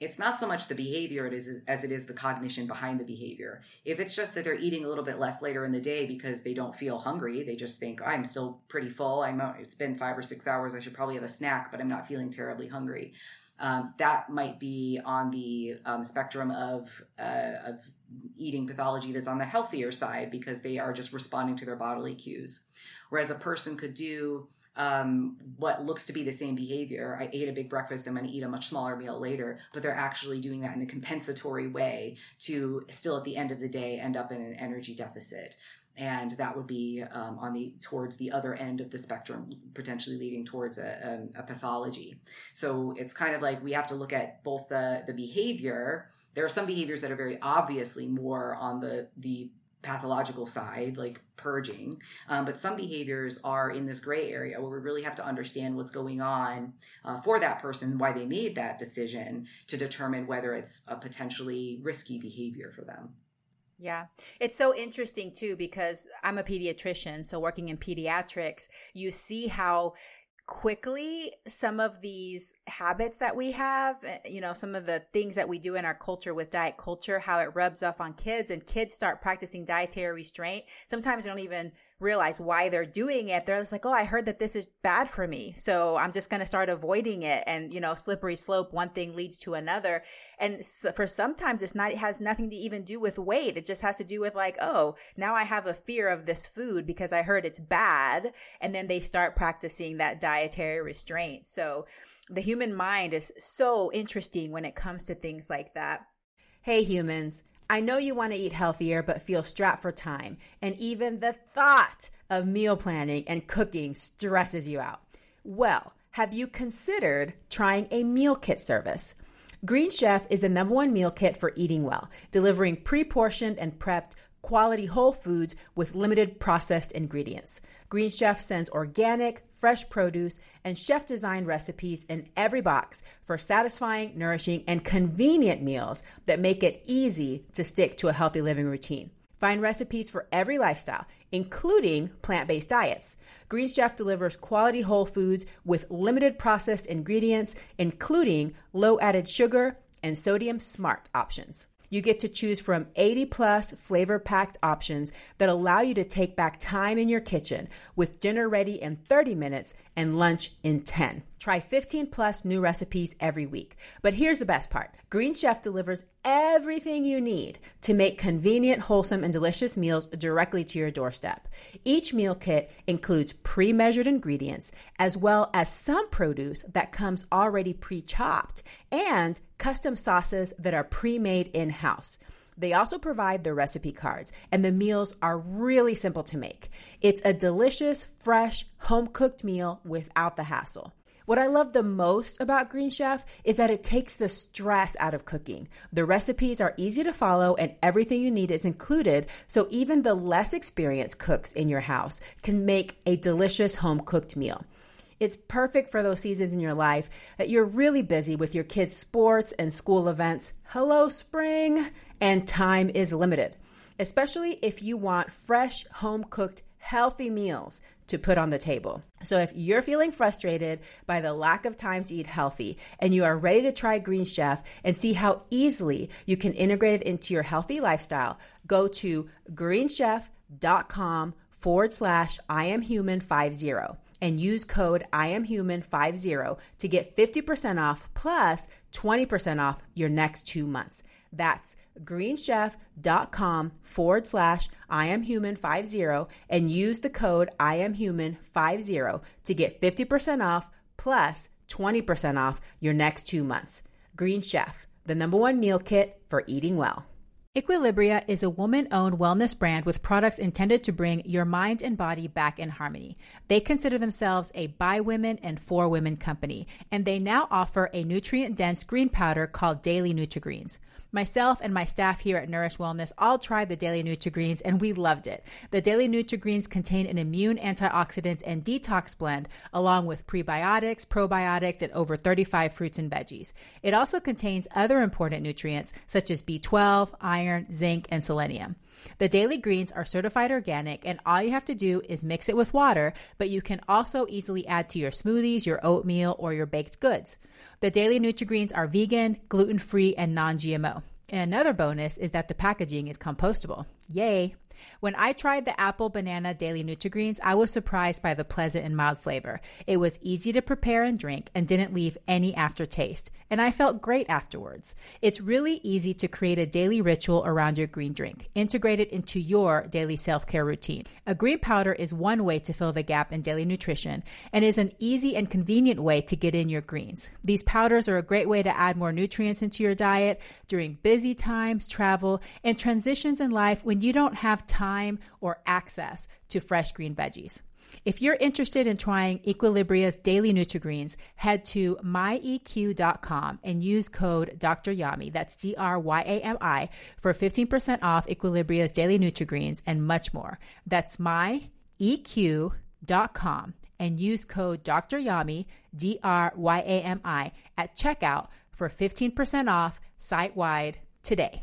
It's not so much the behavior it is as it is the cognition behind the behavior. If it's just that they're eating a little bit less later in the day because they don't feel hungry they just think i'm still pretty full. I'm it's been five or six hours. I should probably have a snack but i'm not feeling terribly hungry um, that might be on the um, spectrum of uh, of eating pathology that's on the healthier side because they are just responding to their bodily cues. Whereas a person could do um, what looks to be the same behavior. I ate a big breakfast, I'm going to eat a much smaller meal later, but they're actually doing that in a compensatory way to still at the end of the day end up in an energy deficit and that would be um, on the towards the other end of the spectrum potentially leading towards a, a, a, pathology. So it's kind of like we have to look at both the the behavior. There are some behaviors that are very obviously more on the the pathological side like purging um, but some behaviors are in this gray area where we really have to understand what's going on uh, for that person why they made that decision to determine whether it's a potentially risky behavior for them yeah. It's so interesting too because I'm a pediatrician. So, working in pediatrics, you see how quickly some of these habits that we have, eh, you know, some of the things that we do in our culture with diet culture, how it rubs off on kids and kids start practicing dietary restraint. Sometimes they don't even realize why they're doing it. They're just like, oh, I heard that this is bad for me. So I'm just going to start avoiding it. And, you know, slippery slope, one thing leads to another. And for sometimes it's not, it has nothing to even do with weight. It just has to do with like, oh, now I have a fear of this food because I heard it's bad. And then they start practicing that dietary restraint. So the human mind is so interesting when it comes to things like that. Hey, humans. I know you want to eat healthier, but feel strapped for time. And even the thought of meal planning and cooking stresses you out. Well, have you considered trying a meal kit service? Green Chef is the number one meal kit for eating well, delivering pre portioned and prepped quality whole foods with limited processed ingredients. Green Chef sends organic, fresh produce, and chef designed recipes in every box for satisfying, nourishing, and convenient meals that make it easy to stick to a healthy living routine. Find recipes for every lifestyle, including plant based diets. Green Chef delivers quality whole foods with limited processed ingredients, including low added sugar and sodium smart options. You get to choose from 80 plus flavor packed options that allow you to take back time in your kitchen with dinner ready in 30 minutes and lunch in 10. Try 15 plus new recipes every week. But here's the best part Green Chef delivers everything you need to make convenient, wholesome, and delicious meals directly to your doorstep. Each meal kit includes pre measured ingredients as well as some produce that comes already pre chopped and custom sauces that are pre made in house. They also provide the recipe cards, and the meals are really simple to make. It's a delicious, fresh, home cooked meal without the hassle. What I love the most about Green Chef is that it takes the stress out of cooking. The recipes are easy to follow and everything you need is included, so even the less experienced cooks in your house can make a delicious home cooked meal. It's perfect for those seasons in your life that you're really busy with your kids' sports and school events. Hello, spring! And time is limited, especially if you want fresh, home cooked, healthy meals to put on the table. So if you're feeling frustrated by the lack of time to eat healthy and you are ready to try Green Chef and see how easily you can integrate it into your healthy lifestyle, go to greenchef.com forward slash I am human 50 and use code I am IamHuman50 to get 50% off plus 20% off your next two months. That's greenchef.com forward slash IamHuman50 and use the code IamHuman50 to get 50% off plus 20% off your next two months. Green Chef, the number one meal kit for eating well. Equilibria is a woman owned wellness brand with products intended to bring your mind and body back in harmony. They consider themselves a by women and for women company, and they now offer a nutrient dense green powder called Daily Nutri-Greens. Myself and my staff here at Nourish Wellness all tried the Daily Nutri-Greens and we loved it. The Daily Nutri-Greens contain an immune antioxidant and detox blend along with prebiotics, probiotics, and over 35 fruits and veggies. It also contains other important nutrients such as B12, iron, zinc, and selenium. The daily greens are certified organic, and all you have to do is mix it with water, but you can also easily add to your smoothies, your oatmeal, or your baked goods. The daily Nutri-Greens are vegan, gluten-free, and non-GMO. And another bonus is that the packaging is compostable. Yay! When I tried the apple banana daily Nutri-Greens, I was surprised by the pleasant and mild flavor. It was easy to prepare and drink and didn't leave any aftertaste, and I felt great afterwards. It's really easy to create a daily ritual around your green drink. Integrate it into your daily self-care routine. A green powder is one way to fill the gap in daily nutrition and is an easy and convenient way to get in your greens. These powders are a great way to add more nutrients into your diet during busy times, travel, and transitions in life when you don't have time or access to fresh green veggies. If you're interested in trying Equilibria's daily Nutri-Greens, head to myeq.com and use code Dr. Yami, that's D-R-Y-A-M-I, for 15% off Equilibria's daily Nutri-Greens and much more. That's myeq.com and use code Dr. Yami, D-R-Y-A-M-I, at checkout for 15% off site-wide today.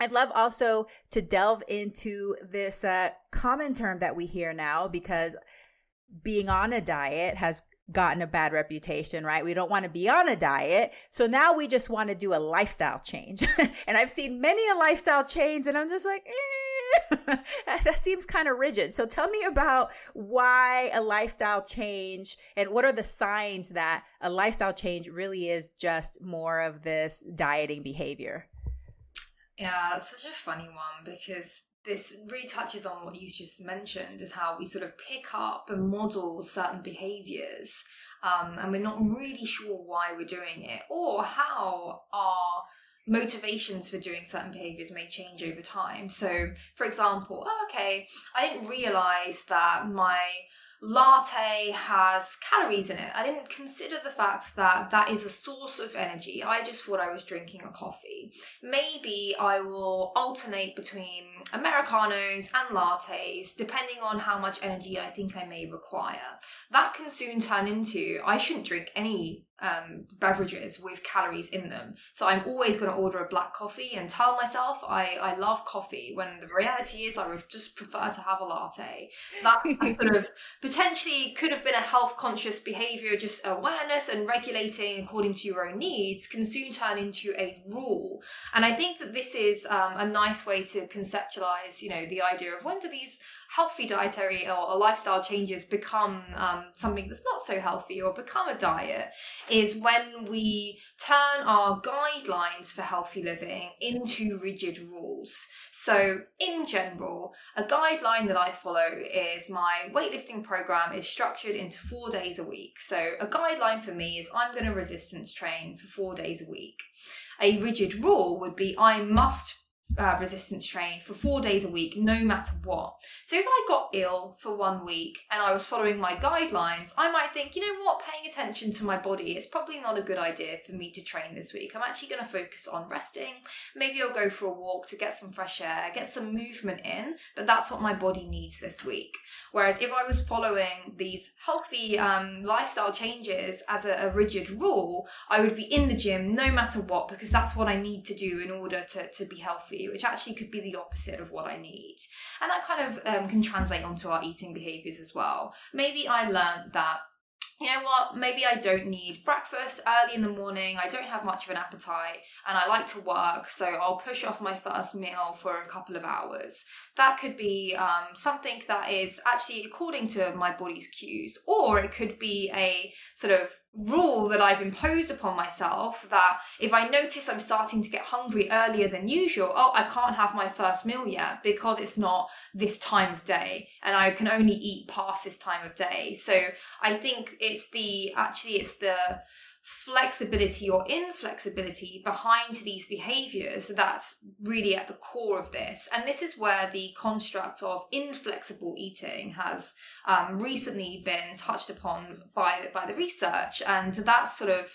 I'd love also to delve into this uh, common term that we hear now because being on a diet has gotten a bad reputation, right? We don't want to be on a diet. So now we just want to do a lifestyle change. and I've seen many a lifestyle change, and I'm just like, eh, that seems kind of rigid. So tell me about why a lifestyle change and what are the signs that a lifestyle change really is just more of this dieting behavior? Yeah, it's such a funny one because this really touches on what you just mentioned is how we sort of pick up and model certain behaviors um, and we're not really sure why we're doing it or how our motivations for doing certain behaviors may change over time. So for example oh, okay i didn't realize that my latte has calories in it. I didn't consider the fact that that is a source of energy. I just thought I was drinking a coffee. Maybe I will alternate between Americanos and lattes depending on how much energy I think I may require. That can soon turn into I shouldn't drink any um, beverages with calories in them. So I'm always going to order a black coffee and tell myself I, I love coffee when the reality is I would just prefer to have a latte. That sort of potentially could have been a health conscious behavior, just awareness and regulating according to your own needs can soon turn into a rule. And I think that this is um, a nice way to conceptualize, you know, the idea of when do these healthy dietary or, or lifestyle changes become um, something that's not so healthy or become a diet is when we turn our guidelines for healthy living into rigid rules. So, in general, a guideline that I follow is my weightlifting program is structured into four days a week. So, a guideline for me is I'm going to resistance train for four days a week. A rigid rule would be I must uh, resistance train for four days a week, no matter what. So if I got ill for one week and I was following my guidelines, I might think, you know what, paying attention to my body, it's probably not a good idea for me to train this week. I'm actually going to focus on resting. Maybe I'll go for a walk to get some fresh air, get some movement in, but that's what my body needs this week. Whereas if I was following these healthy um, lifestyle changes as a, a rigid rule, I would be in the gym no matter what because that's what I need to do in order to, to be healthy which actually could be the opposite of what I need. And that kind of um, can translate onto our eating behaviors as well. Maybe I learned that you know what, maybe I don't need breakfast early in the morning. I don't have much of an appetite and I like to work, so I'll push off my first meal for a couple of hours. That could be um, something that is actually according to my body's cues, or it could be a sort of rule that I've imposed upon myself that if I notice I'm starting to get hungry earlier than usual, oh, I can't have my first meal yet because it's not this time of day and I can only eat past this time of day. So I think it's the actually it's the flexibility or inflexibility behind these behaviors that's really at the core of this. And this is where the construct of inflexible eating has um, recently been touched upon by, by the research. And that's sort of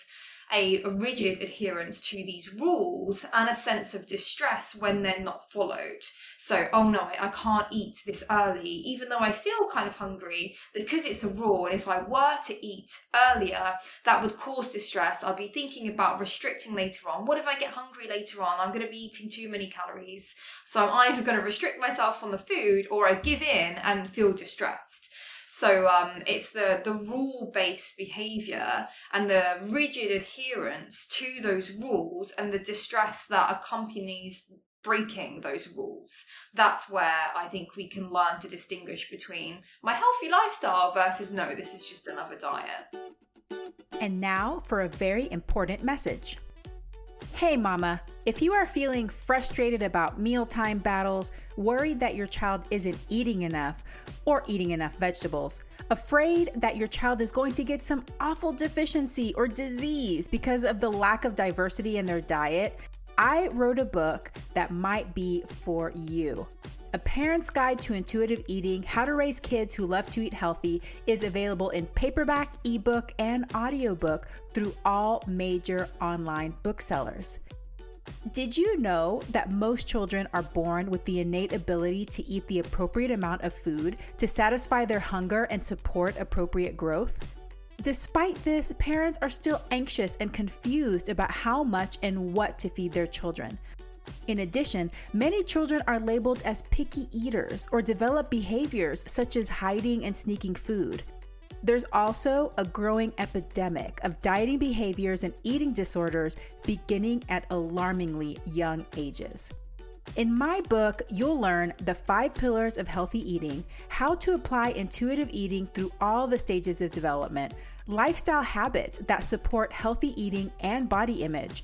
a, rigid adherence to these rules and a sense of distress when they're not followed. So, oh no, I can't eat this early, even though I feel kind of hungry, because it's a rule. And if I were to eat earlier, that would cause distress. I'll be thinking about restricting later on. What if I get hungry later on? I'm going to be eating too many calories. So, I'm either going to restrict myself from the food or I give in and feel distressed. So um, it's the the rule based behavior and the rigid adherence to those rules and the distress that accompanies breaking those rules. That's where I think we can learn to distinguish between my healthy lifestyle versus no, this is just another diet. And now for a very important message. Hey, mama, if you are feeling frustrated about mealtime battles, worried that your child isn't eating enough or eating enough vegetables, afraid that your child is going to get some awful deficiency or disease because of the lack of diversity in their diet, I wrote a book that might be for you. A Parent's Guide to Intuitive Eating How to Raise Kids Who Love to Eat Healthy is available in paperback, ebook, and audiobook through all major online booksellers. Did you know that most children are born with the innate ability to eat the appropriate amount of food to satisfy their hunger and support appropriate growth? Despite this, parents are still anxious and confused about how much and what to feed their children. In addition, many children are labeled as picky eaters or develop behaviors such as hiding and sneaking food. There's also a growing epidemic of dieting behaviors and eating disorders beginning at alarmingly young ages. In my book, you'll learn the five pillars of healthy eating, how to apply intuitive eating through all the stages of development, lifestyle habits that support healthy eating and body image,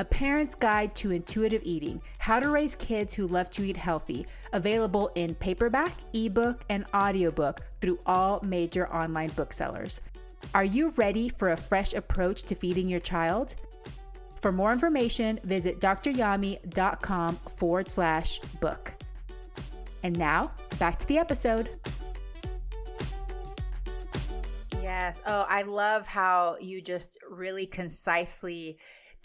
A Parent's Guide to Intuitive Eating How to Raise Kids Who Love to Eat Healthy, available in paperback, ebook, and audiobook through all major online booksellers. Are you ready for a fresh approach to feeding your child? For more information, visit dryami.com forward slash book. And now, back to the episode. Yes. Oh, I love how you just really concisely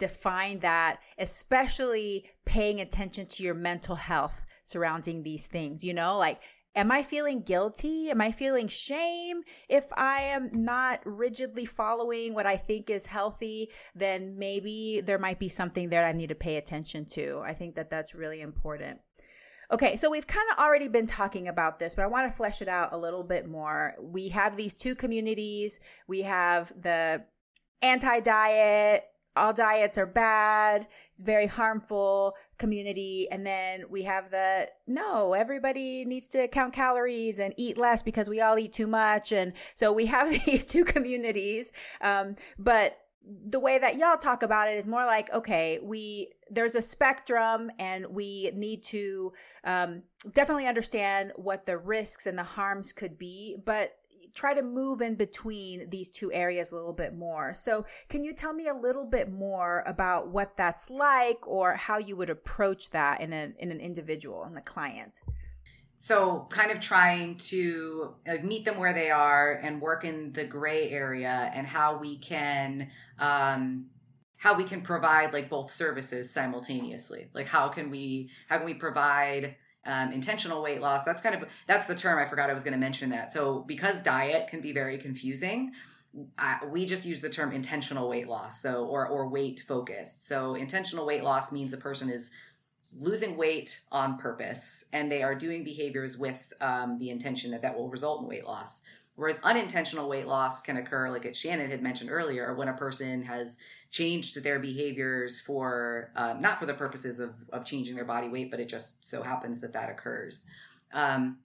define that, especially paying attention to your mental health surrounding these things. You know, like, am I feeling guilty? Am I feeling shame if I am not rigidly following what I think is healthy? Then maybe there might be something there I need to pay attention to. I think that that's really important. Okay, so we've kind of already been talking about this, but I want to flesh it out a little bit more. We have these two communities. We have the anti diet, all diets are bad, very harmful community. And then we have the no, everybody needs to count calories and eat less because we all eat too much. And so we have these two communities. Um, but the way that y'all talk about it is more like okay we there's a spectrum and we need to um, definitely understand what the risks and the harms could be but try to move in between these two areas a little bit more. So, can you tell me a little bit more about what that's like or how you would approach that in an in an individual and the client? So, kind of trying to uh, meet them where they are and work in the gray area and how we can um, how we can provide like both services simultaneously. Like how can we how can we provide um, intentional weight loss. That's kind of that's the term I forgot I was going to mention that. So because diet can be very confusing, we just use the term intentional weight loss. So or or weight focused. So intentional weight loss means a person is losing weight on purpose and they are doing behaviors with um, the intention that that will result in weight loss. Whereas unintentional weight loss can occur, like Shannon had mentioned earlier, when a person has changed their behaviors for um, not for the purposes of, of changing their body weight, but it just so happens that that occurs. Um,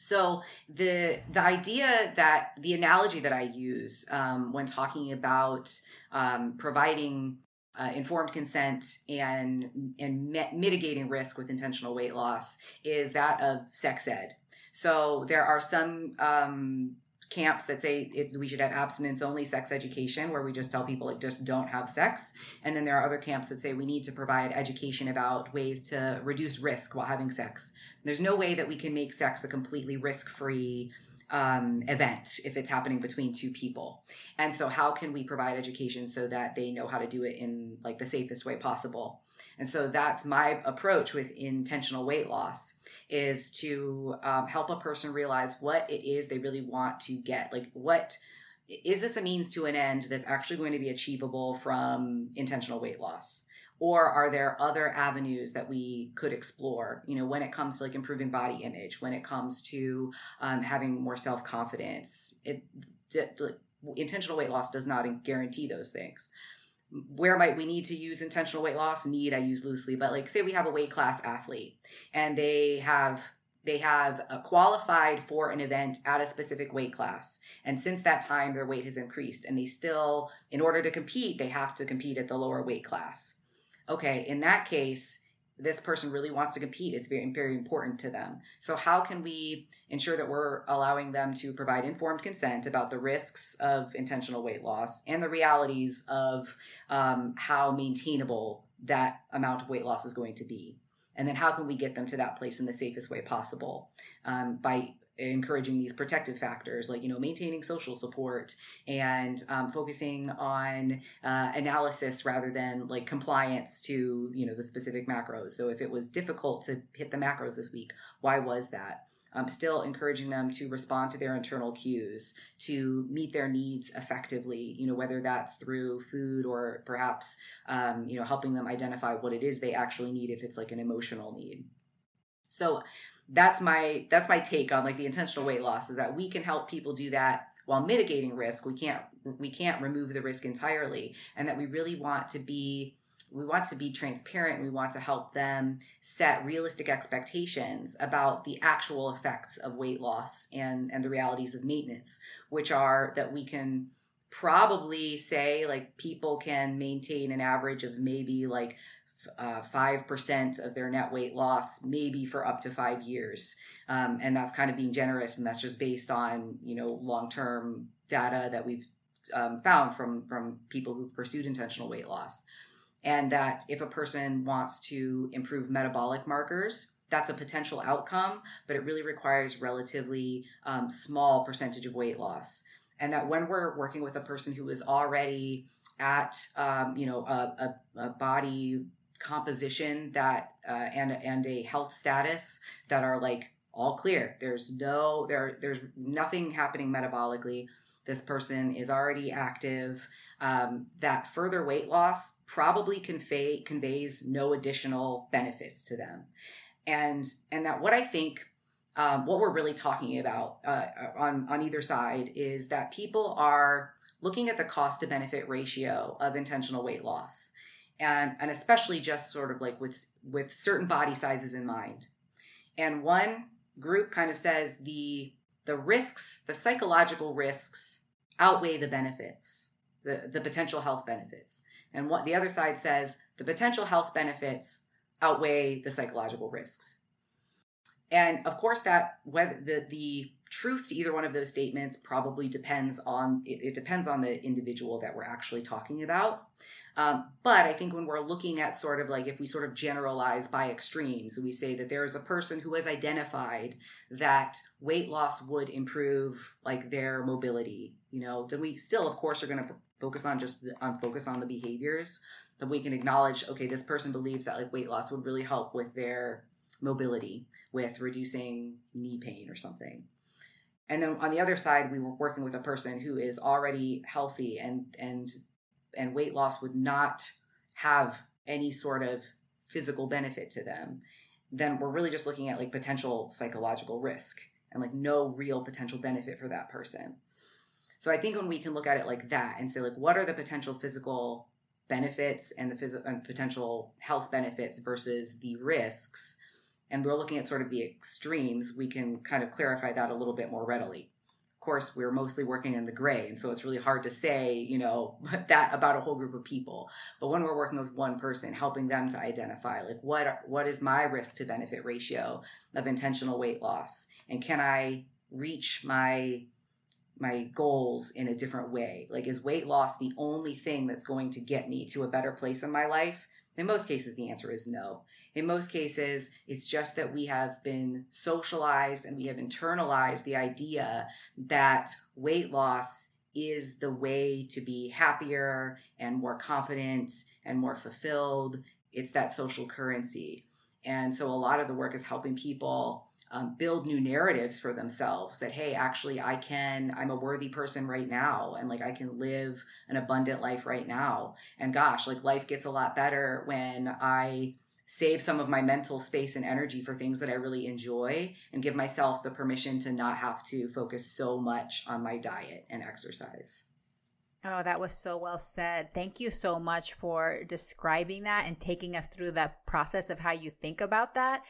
so the the idea that the analogy that I use um, when talking about um, providing uh, informed consent and and mitigating risk with intentional weight loss is that of sex ed. So there are some um, camps that say it, we should have abstinence only sex education where we just tell people like just don't have sex. And then there are other camps that say we need to provide education about ways to reduce risk while having sex. There's no way that we can make sex a completely risk-free um, event if it's happening between two people. And so how can we provide education so that they know how to do it in like the safest way possible and so that's my approach with intentional weight loss is to um, help a person realize what it is they really want to get. Like, what is this a means to an end that's actually going to be achievable from intentional weight loss? Or are there other avenues that we could explore? You know, when it comes to like improving body image, when it comes to um, having more self confidence, it, it, intentional weight loss does not guarantee those things where might we need to use intentional weight loss? Need i use loosely. But like say we have a weight class athlete and they have they have uh, qualified for an event at a specific weight class and since that time their weight has increased and they still in order to compete they have to compete at the lower weight class. Okay in that case this person really wants to compete it's very very important to them. So how can we ensure that we're allowing them to provide informed consent about the risks of intentional weight loss and the realities of um, how maintainable that amount of weight loss is going to be? And then how can we get them to that place in the safest way possible um, by encouraging these protective factors like you know maintaining social support and um, focusing on uh, analysis rather than like compliance to you know the specific macros. So if it was difficult to hit the macros this week why was that? Um, still encouraging them to respond to their internal cues to meet their needs effectively you know whether that's through food or perhaps um, you know helping them identify what it is they actually need if it's like an emotional need. So that's my that's my take on like the intentional weight loss is that we can help people do that while mitigating risk. We can't we can't remove the risk entirely and that we really want to be we want to be transparent. We want to help them set realistic expectations about the actual effects of weight loss and and the realities of maintenance which are that we can probably say like people can maintain an average of maybe like uh, 5% of their net weight loss, maybe for up to five years. Um, and that's kind of being generous. And that's just based on, you know, long-term data that we've um, found from, from people who've pursued intentional weight loss. And that if a person wants to improve metabolic markers, that's a potential outcome, but it really requires relatively um, small percentage of weight loss. And that when we're working with a person who is already at, um, you know, a, a, a body composition that uh, and and a health status that are like all clear. There's no there there's nothing happening metabolically. This person is already active. Um, that further weight loss probably convey conveys no additional benefits to them, and and that what I think um, what we're really talking about uh, on on either side is that people are looking at the cost to benefit ratio of intentional weight loss and and especially just sort of like with with certain body sizes in mind. And one group kind of says the the risks the psychological risks outweigh the benefits the the potential health benefits. And what the other side says the potential health benefits outweigh the psychological risks. And of course that whether the the truth to either one of those statements probably depends on it, it depends on the individual that we're actually talking about um, but I think when we're looking at sort of like if we sort of generalize by extremes, we say that there is a person who has identified that weight loss would improve like their mobility, you know, then we still, of course, are going to focus on just on focus on the behaviors. that we can acknowledge, okay, this person believes that like weight loss would really help with their mobility, with reducing knee pain or something. And then on the other side, we were working with a person who is already healthy and and and weight loss would not have any sort of physical benefit to them, then we're really just looking at like potential psychological risk and like no real potential benefit for that person. So I think when we can look at it like that and say like what are the potential physical benefits and the physical and potential health benefits versus the risks and we're looking at sort of the extremes, we can kind of clarify that a little bit more readily course we're mostly working in the gray and so it's really hard to say you know that about a whole group of people. But when we're working with one person helping them to identify like what what is my risk to benefit ratio of intentional weight loss? And can i reach my my goals in a different way? Like is weight loss the only thing that's going to get me to a better place in my life? In most cases the answer is no in most cases, it's just that we have been socialized and we have internalized the idea that weight loss is the way to be happier and more confident and more fulfilled. It's that social currency. And so a lot of the work is helping people um, build new narratives for themselves that, hey, actually, I can, I'm a worthy person right now. And like, I can live an abundant life right now. And gosh, like, life gets a lot better when I save some of my mental space and energy for things that I really enjoy and give myself the permission to not have to focus so much on my diet and exercise. Oh, that was so well said. Thank you so much for describing that and taking us through that process of how you think about that.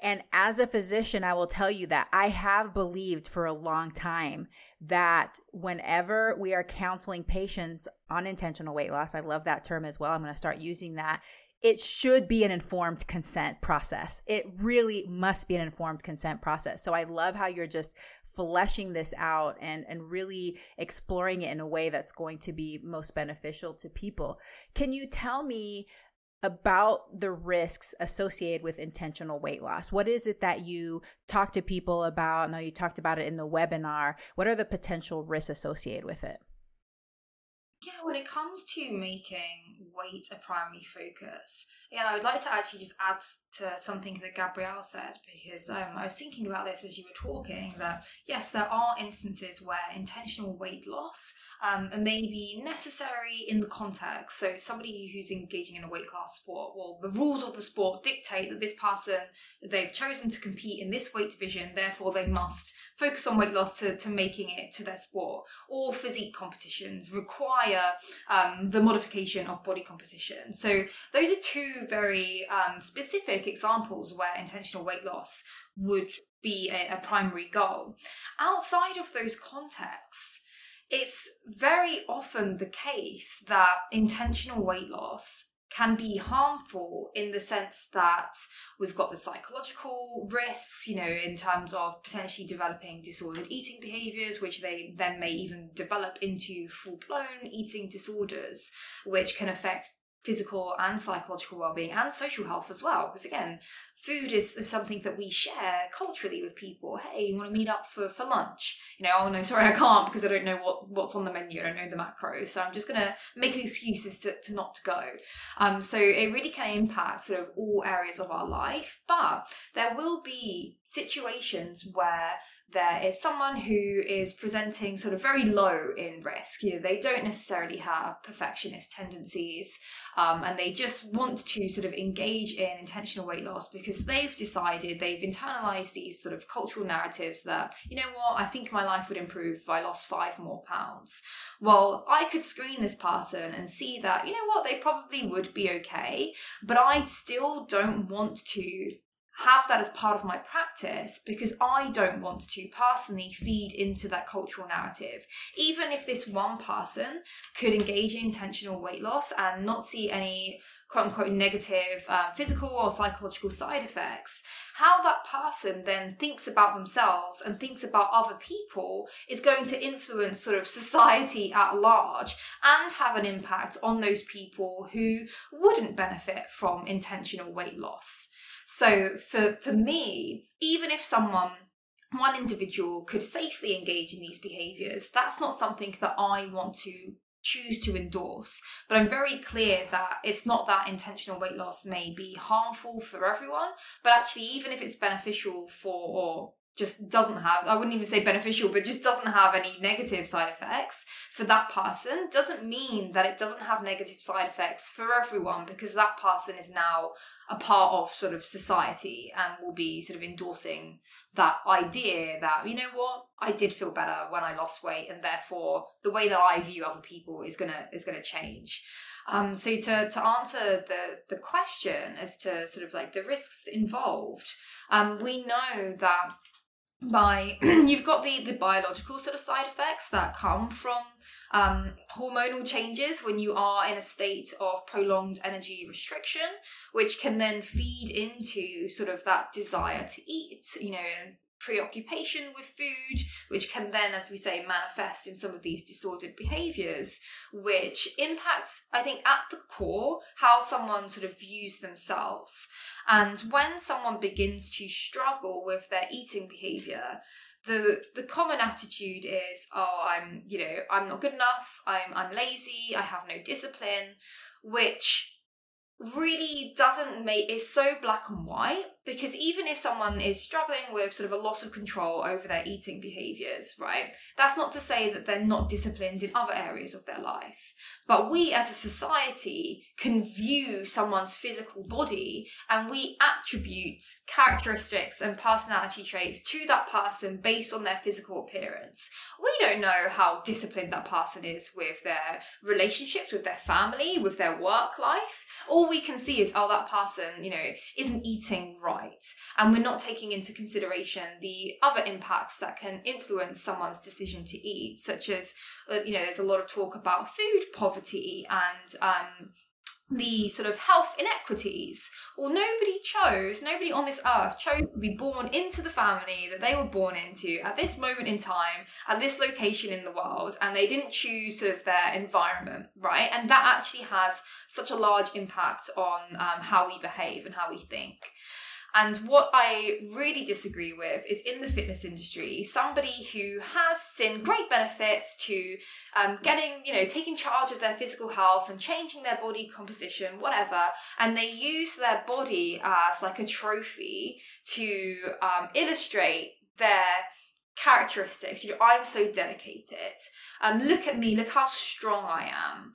And as a physician, I will tell you that I have believed for a long time that whenever we are counseling patients on intentional weight loss, I love that term as well. I'm going to start using that it should be an informed consent process. It really must be an informed consent process. So I love how you're just fleshing this out and and really exploring it in a way that's going to be most beneficial to people. Can you tell me about the risks associated with intentional weight loss. What is it that you talk to people about? I know you talked about it in the webinar. What are the potential risks associated with it? Yeah, when it comes to making weight a primary focus, yeah, I would like to actually just add to something that Gabrielle said because um, I was thinking about this as you were talking that yes, there are instances where intentional weight loss um, may be necessary in the context. So somebody who's engaging in a weight class sport, well, the rules of the sport dictate that this person they've chosen to compete in this weight division, therefore they must focus on weight loss to, to making it to their sport. Or physique competitions require um, the modification of body composition. So those are two very um, specific examples where intentional weight loss would be a, a primary goal. Outside of those contexts, it's very often the case that intentional weight loss can be harmful in the sense that we've got the psychological risks, you know, in terms of potentially developing disordered eating behaviors, which they then may even develop into full blown eating disorders, which can affect physical and psychological well-being and social health as well. Because again food is, is, something that we share culturally with people. Hey you want to meet up for, for lunch? You know oh no sorry i can't because i don't know what what's on the menu. I don't know the macros so i'm just going to make excuses to, to not to go. Um, so it really can impact sort of all areas of our life but there will be situations where there is someone who is presenting sort of very low in risk. You know, they don't necessarily have perfectionist tendencies. um, and they just want to sort of engage in intentional weight loss because they've decided they've internalized these sort of cultural narratives that you know what I think my life would improve if I lost five more pounds. Well, I could screen this person and see that you know what they probably would be okay, but I still don't want to have that as part of my practice because I don't want to personally feed into that cultural narrative. Even if this one person could engage in intentional weight loss and not see any quote unquote negative uh, physical or psychological side effects, how that person then thinks about themselves and thinks about other people is going to influence sort of society at large and have an impact on those people who wouldn't benefit from intentional weight loss. So for for me, even if someone one individual could safely engage in these behaviors, that's not something that I want to choose to endorse. But I'm very clear that it's not that intentional weight loss may be harmful for everyone, but actually, even if it's beneficial for or just doesn't have i wouldn't even say beneficial but just doesn't have any negative side effects for that person doesn't mean that it doesn't have negative side effects for everyone because that person is now a part of sort of society and will be sort of endorsing that idea that you know what i did feel better when i lost weight and therefore the way that i view other people is gonna is gonna change. Um, so to, to answer the, the question as to sort of like the risks involved, um, we know that by you've got the the biological sort of side effects that come from um, hormonal changes when you are in a state of prolonged energy restriction which can then feed into sort of that desire to eat you know preoccupation with food, which can then, as we say, manifest in some of these disordered behaviors, which impacts, I think, at the core, how someone sort of views themselves. And when someone begins to struggle with their eating behavior, the the common attitude is oh i'm you know i'm not good enough i'm i'm lazy i have no discipline which really doesn't make it's so black and white because even if someone is struggling with sort of a loss of control over their eating behaviors right that's not to say that they're not disciplined in other areas of their life. But we as a society can view someone's physical body and we attribute characteristics and personality traits to that person based on their physical appearance. We don't know how disciplined that person is with their relationships with their family with their work life. All we can see is, oh, that person, you know, isn't eating right. And we're not taking into consideration the other impacts that can influence someone's decision to eat, such as, uh, you know, there's a lot of talk about food poverty and, um, the sort of health inequities. Well, nobody chose, nobody on this earth chose to be born into the family that they were born into at this moment in time, at this location in the world, and they didn't choose sort of their environment, right? And that actually has such a large impact on um, how we behave and how we think. And what I really disagree with is in the fitness industry, somebody who has seen great benefits to um, getting, you know, taking charge of their physical health and changing their body composition, whatever, and they use their body as like a trophy to um, illustrate their characteristics. You know, I'm so dedicated. Um, look at me, look how strong I am.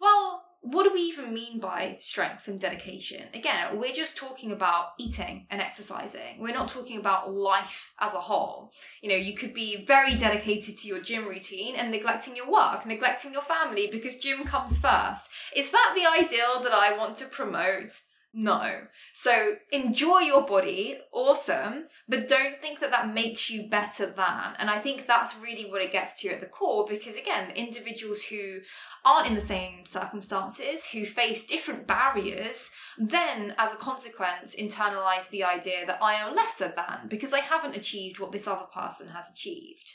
Well, what do we even mean by strength and dedication? Again, we're just talking about eating and exercising. We're not talking about life as a whole. You know, you could be very dedicated to your gym routine and neglecting your work, neglecting your family because gym comes first. Is that the ideal that I want to promote? No. So enjoy your body, awesome, but don't think that that makes you better than. And I think that's really what it gets to at the core because, again, individuals who aren't in the same circumstances, who face different barriers, then as a consequence internalize the idea that I am lesser than because I haven't achieved what this other person has achieved.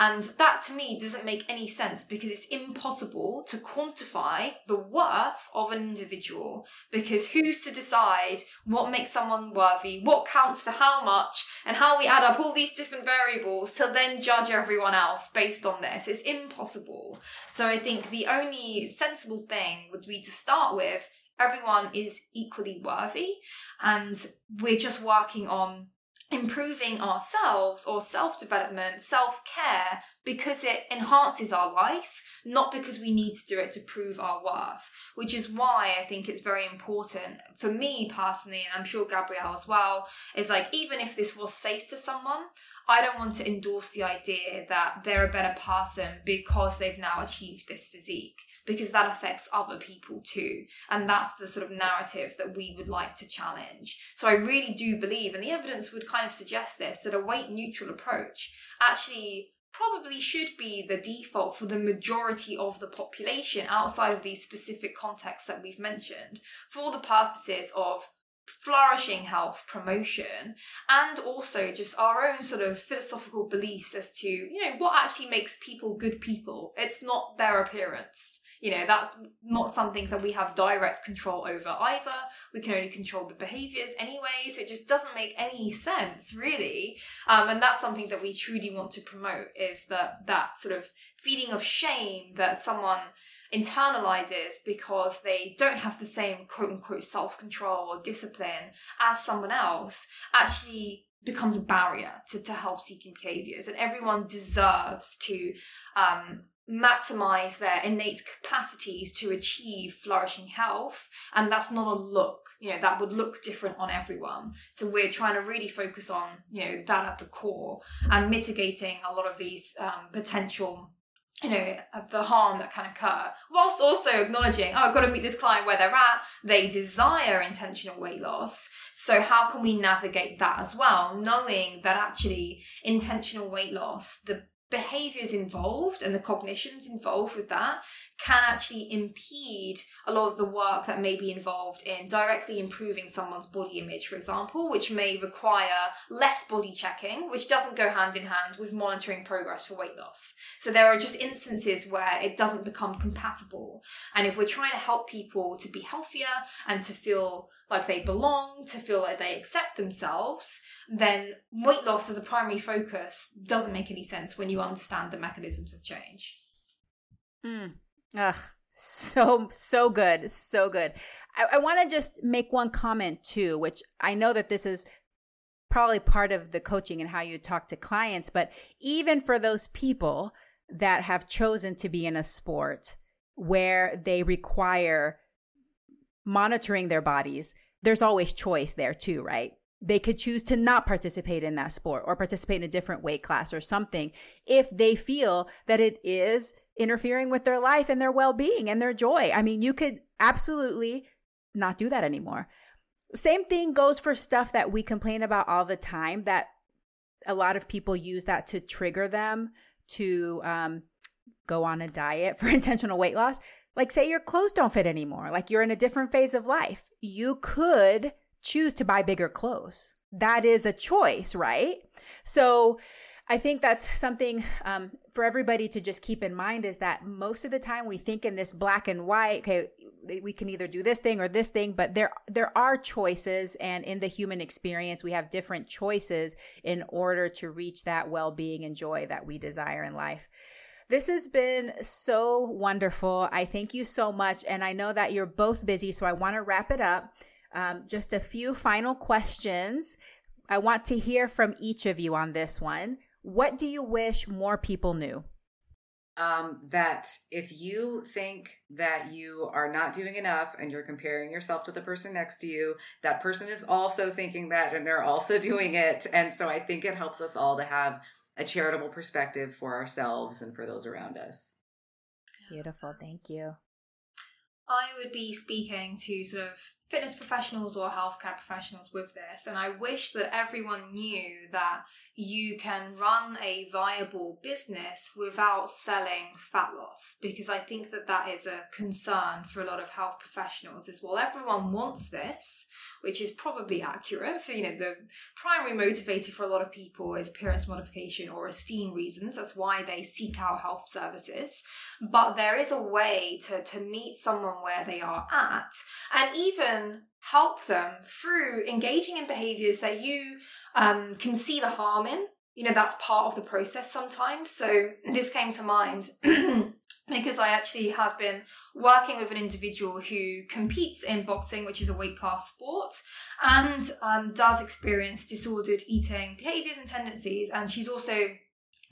And that to me doesn't make any sense because it's impossible to quantify the worth of an individual because who's to decide what makes someone worthy, what counts for how much, and how we add up all these different variables to then judge everyone else based on this. It's impossible. So I think the only sensible thing would be to start with everyone is equally worthy and we're just working on improving ourselves or self development, self care, because it enhances our life, not because we need to do it to prove our worth. Which is why I think it's very important for me personally, and I'm sure Gabrielle as well, is like, even if this was safe for someone, I don't want to endorse the idea that they're a better person because they've now achieved this physique, because that affects other people too. And that's the sort of narrative that we would like to challenge. So I really do believe, and the evidence would kind of suggest this, that a weight neutral approach actually probably should be the default for the majority of the population outside of these specific contexts that we've mentioned for the purposes of flourishing health promotion and also just our own sort of philosophical beliefs as to you know what actually makes people good people. It's not their appearance you know that's not something that we have direct control over either we can only control the behaviors anyway so it just doesn't make any sense really um, and that's something that we truly want to promote is that that sort of feeling of shame that someone internalizes because they don't have the same quote unquote self control or discipline as someone else actually becomes a barrier to, to health seeking behaviors. And everyone deserves to um, maximize their innate capacities to achieve flourishing health. And that's not a look, you know, that would look different on everyone. So we're trying to really focus on, you know, that at the core and mitigating a lot of these um, potential you know, the harm that can occur, whilst also acknowledging, oh, I've got to meet this client where they're at. They desire intentional weight loss. So, how can we navigate that as well? Knowing that actually intentional weight loss, the behaviors involved and the cognitions involved with that can actually impede a lot of the work that may be involved in directly improving someone's body image, for example, which may require less body checking, which doesn't go hand in hand with monitoring progress for weight loss. So there are just instances where it doesn't become compatible. And if we're trying to help people to be healthier and to feel like they belong, to feel like they accept themselves, then weight loss as a primary focus doesn't make any sense when you understand the mechanisms of change. Mm. Ugh, so so good, so good. I, I want to just make one comment too, which I know that this is probably part of the coaching and how you talk to clients, but even for those people that have chosen to be in a sport where they require monitoring their bodies, there's always choice there too, right? They could choose to not participate in that sport or participate in a different weight class or something if they feel that it is interfering with their life and their well-being and their joy. I mean, you could absolutely not do that anymore. Same thing goes for stuff that we complain about all the time that a lot of people use that to trigger them to um, go on a diet for intentional weight loss. Like, say your clothes don't fit anymore, like you're in a different phase of life. You could choose to buy bigger clothes. That is a choice, right? So I think that's something um, for everybody to just keep in mind is that most of the time we think in this black and white. Okay, we can either do this thing or this thing, but there there are choices, and in the human experience, we have different choices in order to reach that well being and joy that we desire in life. This has been so wonderful. I thank you so much, and I know that you're both busy, so I want to wrap it up. Um, just a few final questions. I want to hear from each of you on this one. What do you wish more people knew? Um, that if you think that you are not doing enough and you're comparing yourself to the person next to you, that person is also thinking that and they're also doing it. And so I think it helps us all to have a charitable perspective for ourselves and for those around us. Beautiful. Thank you. I would be speaking to sort of fitness professionals or healthcare professionals with this, and I wish that everyone knew that you can run a viable business without selling fat loss because I think that that is a concern for a lot of health professionals is well. Everyone wants this, which is probably accurate. For, you know, the primary motivator for a lot of people is appearance modification or esteem reasons. That's why they seek out health services. But there is a way to, to meet someone where they are at and even help them through engaging in behaviors that you um, can see the harm in. You know, that's part of the process sometimes. So this came to mind because I actually have been working with an individual who competes in boxing, which is a weight class sport, and um, does experience disordered eating behaviors and tendencies. And she's also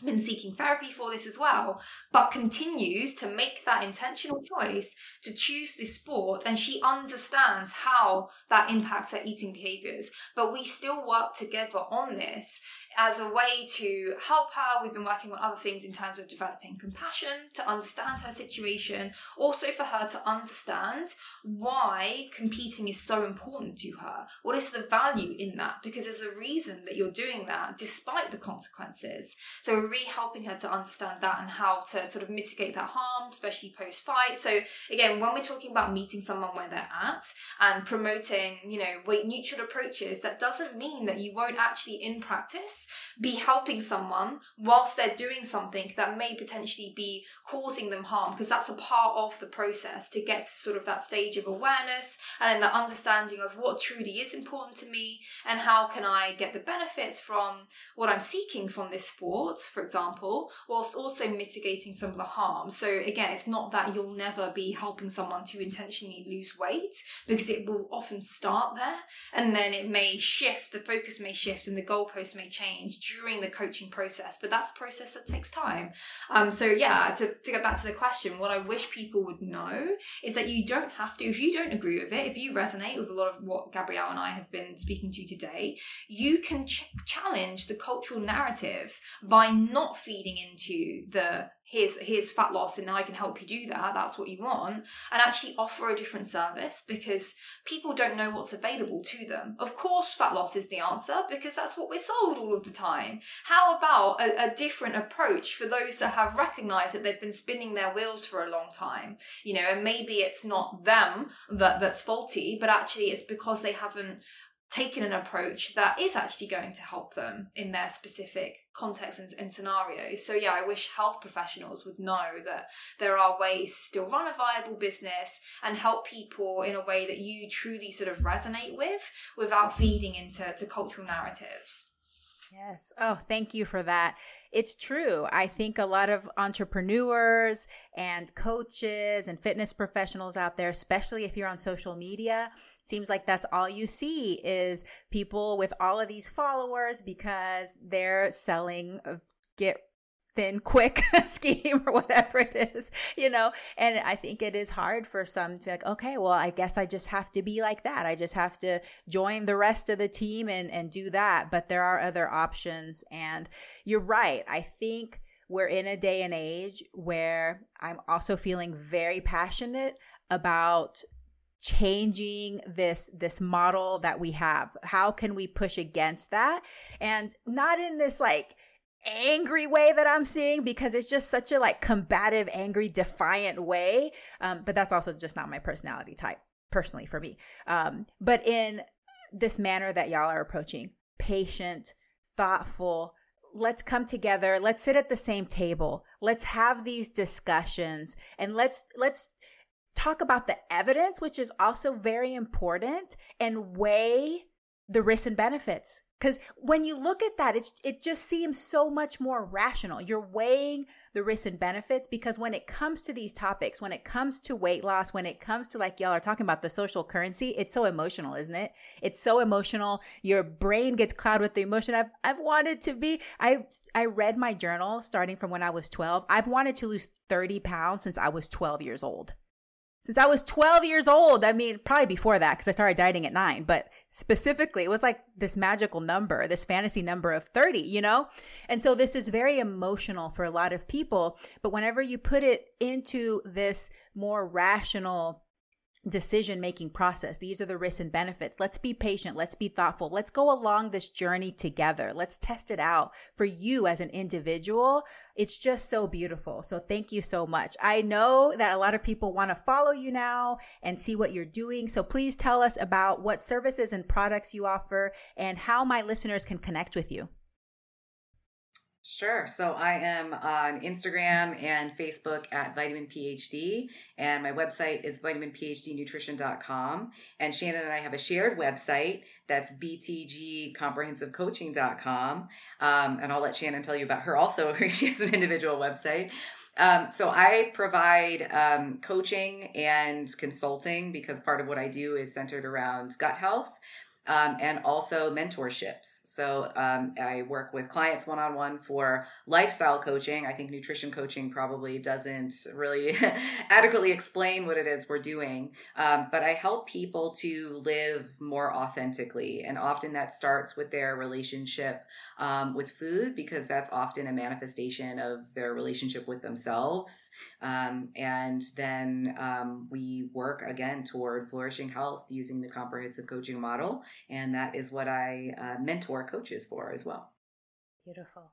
been seeking therapy for this as well, but continues to make that intentional choice to choose this sport. And she understands how that impacts her eating behaviors. But we still work together on this as a way to help her. We've been working on other things in terms of developing compassion to understand her situation, also for her to understand why competing is so important to her. What is the value in that? Because there's a reason that you're doing that despite the consequences. So we're really helping her to understand that and how to sort of mitigate that harm, especially post fight. So again, when we're talking about meeting someone where they're at and promoting, you know, weight neutral approaches, that doesn't mean that you won't actually in practice be helping someone whilst they're doing something that may potentially be causing them harm because that's a part of the process to get to sort of that stage of awareness and then the understanding of what truly is important to me and how can I get the benefits from what I'm seeking from this sport, for example, whilst also mitigating some of the harm. So again, it's not that you'll never be helping someone to intentionally lose weight because it will often start there and then it may shift, the focus may shift and the goalpost may change during the coaching process, but that's a process that takes time. Um, so yeah, to, to get back to the question, what I wish people would know is that you don't have to, if you don't agree with it, if you resonate with a lot of what Gabrielle and I have been speaking to today, you can ch- challenge the cultural narrative by not feeding into the here's here's fat loss and I can help you do that that's what you want and actually offer a different service because people don't know what's available to them. Of course fat loss is the answer because that's what we're sold all of the time. How about a, a different approach for those that have recognized that they've been spinning their wheels for a long time? You know and maybe it's not them that that's faulty but actually it's because they haven't taken an approach that is actually going to help them in their specific context and, and, scenarios. So, yeah, I wish health professionals would know that there are ways to still run a viable business and help people in a way that you truly sort of resonate with without mm-hmm. feeding into to cultural narratives. Yes. Oh, thank you for that. It's true. I think a lot of entrepreneurs and coaches and fitness professionals out there, especially if you're on social media, seems like that's all you see is people with all of these followers because they're selling uh, get thin quick scheme or whatever it is you know? And i think it is hard for some to be like okay well i guess i just have to be like that. I just have to join the rest of the team and and do that. But there are other options. And you're right. I think we're in a day and age where i'm also feeling very passionate about changing this this model that we have. How can we push against that? And not in this like angry way that i'm seeing because it's just such a like combative angry defiant way um, but that's also just not my personality type personally for me um, but in this manner that y'all are approaching patient thoughtful let's come together let's sit at the same table let's have these discussions and let's let's talk about the evidence, which is also very important, and weigh the risks and benefits. Because when you look at that, it's it just seems so much more rational. You're weighing the risks and benefits because when it comes to these topics, when it comes to weight loss, when it comes to like y'all are talking about the social currency, it's so emotional, isn't it? It's so emotional. Your brain gets clouded with the emotion. I've I've wanted to be. I I read my journal starting from when I was 12. I've wanted to lose 30 pounds since I was 12 years old since I was 12 years old. I mean, probably before that because I started dieting at nine, but specifically, it was like this magical number, this fantasy number of 30, you know? And so this is very emotional for a lot of people. But whenever you put it into this more rational, decision making process. These are the risks and benefits. Let's be patient. Let's be thoughtful. Let's go along this journey together. Let's test it out for you as an individual. It's just so beautiful. So thank you so much. I know that a lot of people want to follow you now and see what you're doing. So please tell us about what services and products you offer and how my listeners can connect with you. Sure. So I am on Instagram and Facebook at Vitamin PhD, and my website is vitaminphdnutrition.com. And Shannon and I have a shared website that's btgcomprehensivecoaching.com. Um, and I'll let Shannon tell you about her also. she has an individual website. Um, so I provide um, coaching and consulting because part of what I do is centered around gut health um, and also mentorships. So um, I work with clients one on one for lifestyle coaching. I think nutrition coaching probably doesn't really adequately explain what it is we're doing, um, but I help people to live more authentically. And often that starts with their relationship um, with food because that's often a manifestation of their relationship with themselves. Um, and then um, we work again toward flourishing health using the comprehensive coaching model. And that is what I uh, mentor coaches for as well. Beautiful.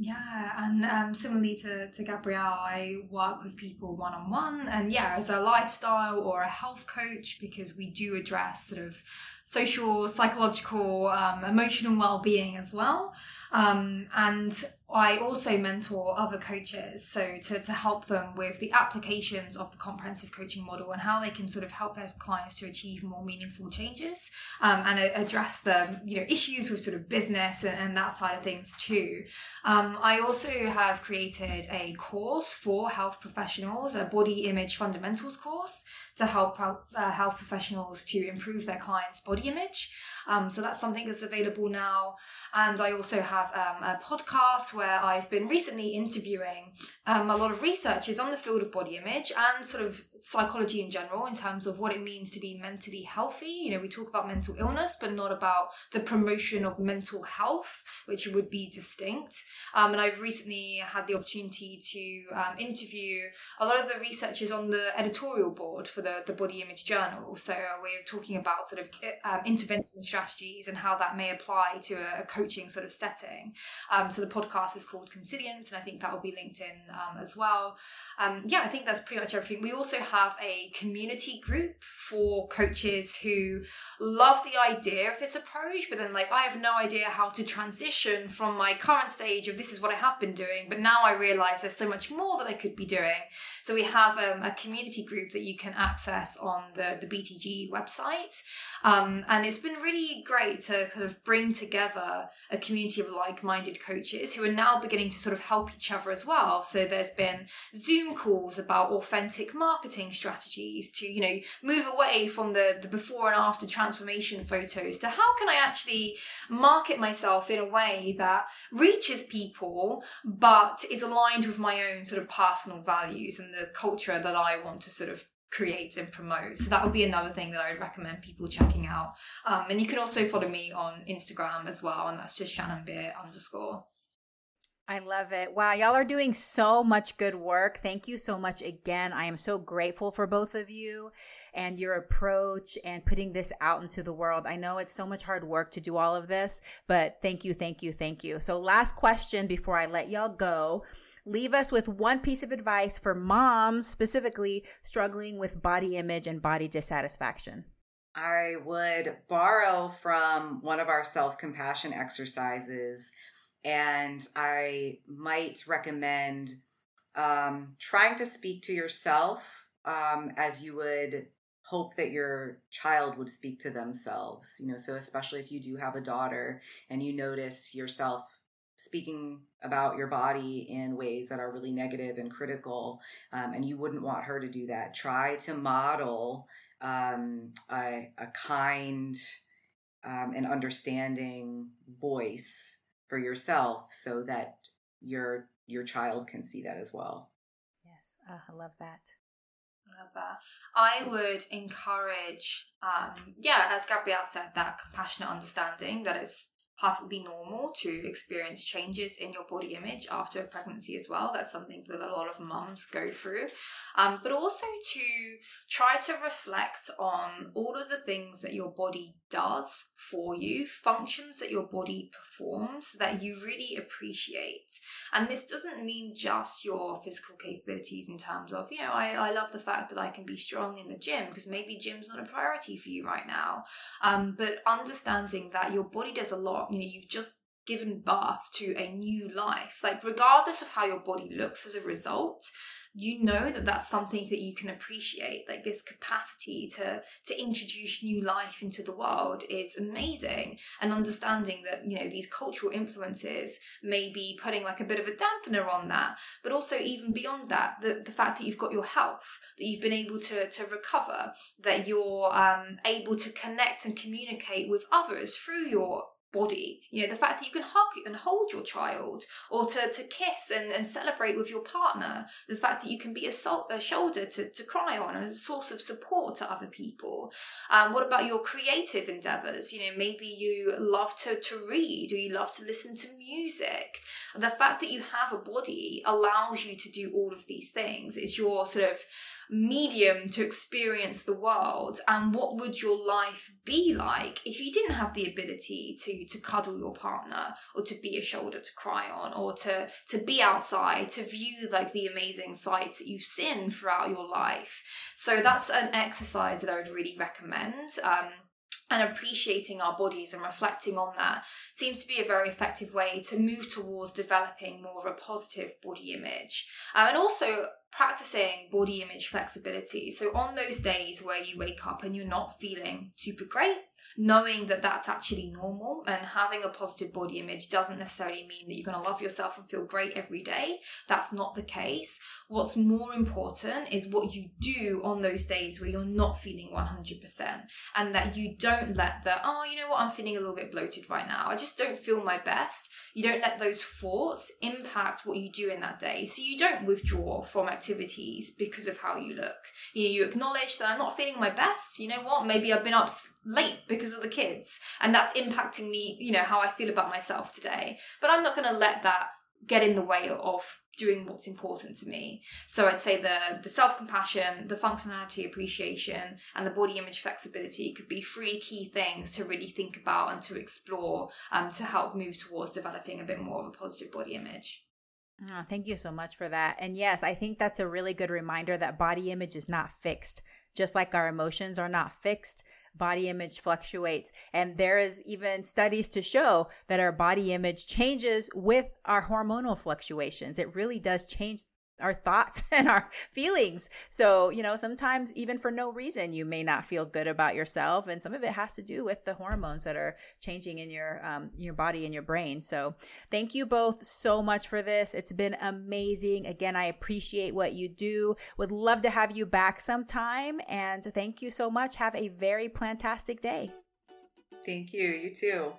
Yeah, and um, similarly to, to Gabrielle, I work with people one on one, and yeah, as a lifestyle or a health coach, because we do address sort of social, psychological, um, emotional well being as well. Um, and I also mentor other coaches, so to, to help them with the applications of the comprehensive coaching model and how they can sort of help their clients to achieve more meaningful changes um, and address the you know issues with sort of business and, and that side of things too. Um, I also have created a course for health professionals, a body image fundamentals course to help uh, health professionals to improve their clients' body image. Um, so that's something that's available now. And I also have um, a podcast where I've been recently interviewing um, a lot of researchers on the field of body image and sort of psychology in general in terms of what it means to be mentally healthy. You know, we talk about mental illness, but not about the promotion of mental health, which would be distinct. Um, and I've recently had the opportunity to um, interview a lot of the researchers on the editorial board for the, the Body Image Journal. So we're talking about sort of um, intervention strategies and how that may apply to a, a coaching sort of setting. Um, so the podcast is called Consilience, and I think that will be linked in um, as well. Um, yeah, I think that's pretty much everything. We also have a community group for coaches who love the idea of this approach, but then like I have no idea how to transition from my current stage of this is what I have been doing, but now I realize there's so much more that I could be doing. So we have um, a community group that you can access on the, the BTG website. Um, and it's been really great to kind of bring together a community of like-minded coaches who are now beginning to sort of help each other as well. So there's been Zoom calls about authentic marketing strategies to, you know, move away from the, the before and after transformation photos to how can I actually market myself in a way that reaches people but is aligned with my own sort of personal values and the culture that I want to sort of create and promote. So that would be another thing that I would recommend people checking out. Um, and you can also follow me on Instagram as well, and that's just Shannon Beer underscore. I love it. Wow, y'all are doing so much good work. Thank you so much again. I am so grateful for both of you and your approach and putting this out into the world. I know it's so much hard work to do all of this, but thank you, thank you, thank you. So, last question before I let y'all go leave us with one piece of advice for moms specifically struggling with body image and body dissatisfaction. I would borrow from one of our self compassion exercises, and I might recommend um, trying to speak to yourself um, as you would hope that your child would speak to themselves. You know, so especially if you do have a daughter and you notice yourself speaking about your body in ways that are really negative and critical, um, and you wouldn't want her to do that. Try to model um, a, a, kind um, and understanding voice for yourself, so that your your child can see that as well. Yes, uh, I love that. Love that. I would encourage, um, yeah, as Gabrielle said, that compassionate understanding that is perfectly normal to experience changes in your body image after a pregnancy as well. That's something that a lot of mums go through. Um, but also to try to reflect on all of the things that your body does for you, functions that your body performs that you really appreciate. And this doesn't mean just your physical capabilities in terms of, you know, I, I love the fact that I can be strong in the gym because maybe gym's not a priority for you right now. Um, but understanding that your body does a lot you know you've just given birth to a new life. Like, regardless of how your body looks as a result, you know that that's something that you can appreciate like this capacity to to introduce new life into the world is amazing and understanding that you know these cultural influences may be putting like a bit of a dampener on that but also even beyond that the, the fact that you've got your health that you've been able to to recover that you're um, able to connect and communicate with others through your body. You know the fact that you can hug and hold your child or to, to kiss and, and celebrate with your partner the fact that you can be a, sol- a shoulder to, to cry on and a source of support to other people. Um, what about your creative endeavors? You know maybe you love to, to read or you love to listen to music. The fact that you have a body allows you to do all of these things. It's your sort of medium to experience the world and what would your life be like if you didn't have the ability to to cuddle your partner or to be a shoulder to cry on or to to be outside to view like the amazing sights that you've seen throughout your life? So that's an exercise that i would really recommend um, and appreciating our bodies and reflecting on that seems to be a very effective way to move towards developing more of a positive body image. Um, and also practicing body image flexibility so on those days where you wake up and you're not feeling super great knowing that that's actually normal and having a positive body image doesn't necessarily mean that you're going to love yourself and feel great every day. That's not the case. What's more important is what you do on those days where you're not feeling 100% and that you don't let the, oh, you know what, I'm feeling a little bit bloated right now. I just don't feel my best. You don't let those thoughts impact what you do in that day. So you don't withdraw from activities because of how you look. You, know, you acknowledge that I'm not feeling my best. You know what? Maybe I've been up late because of the kids and that's impacting me you know how i feel about myself today but i'm not going to let that get in the way of doing what's important to me so i'd say the the self-compassion the functionality appreciation and the body image flexibility could be three key things to really think about and to explore um, to help move towards developing a bit more of a positive body image Oh, thank you so much for that. And yes, I think that's a really good reminder that body image is not fixed. Just like our emotions are not fixed, body image fluctuates. And there is even studies to show that our body image changes with our hormonal fluctuations. It really does change our thoughts and our feelings. So, you know, sometimes even for no reason, you may not feel good about yourself. And some of it has to do with the hormones that are changing in your, um, your body and your brain. So thank you both so much for this. It's been amazing. Again, I appreciate what you do. Would love to have you back sometime. And thank you so much. Have a very plantastic day. Thank you. You too.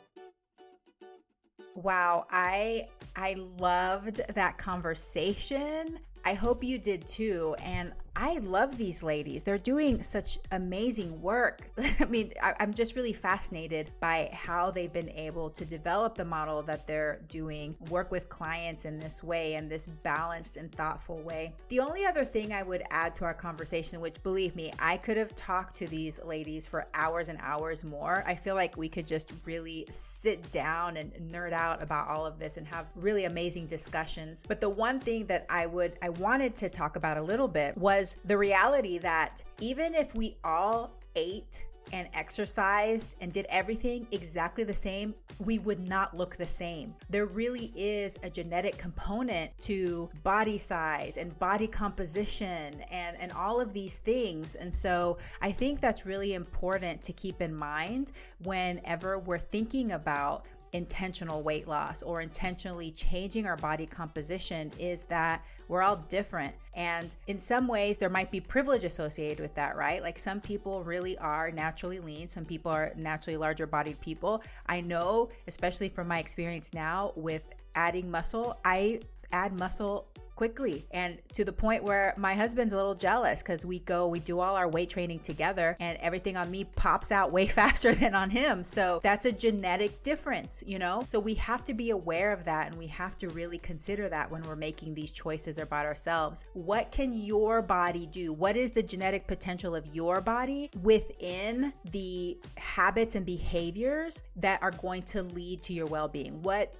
Wow, I I loved that conversation. I hope you did too. And I love these ladies. They're doing such amazing work. I mean, I, am just really fascinated by how they've been able to develop the model that they're doing, work with clients in this way, in this balanced and thoughtful way. The only other thing I would add to our conversation, which believe me, I could have talked to these ladies for hours and hours more. I feel like we could just really sit down and nerd out about all of this and have really amazing discussions. But the one thing that I would, I wanted to talk about a little bit was the reality that even if we all ate and exercised and did everything exactly the same, we would not look the same. There really is a genetic component to body size and body composition and, and all of these things. And so I think that's really important to keep in mind whenever we're thinking about intentional weight loss or intentionally changing our body composition is that we're all different. And in some ways, there might be privilege associated with that, right? Like some people really are naturally lean, some people are naturally larger bodied people. I know, especially from my experience now with adding muscle, I add muscle quickly and to the point where my husband's a little jealous because we go, we do all our weight training together and everything on me pops out way faster than on him. So that's a genetic difference, you know? So we have to be aware of that and we have to really consider that when we're making these choices about ourselves. What can your body do? What is the genetic potential of your body within the habits and behaviors that are going to lead to your well being? What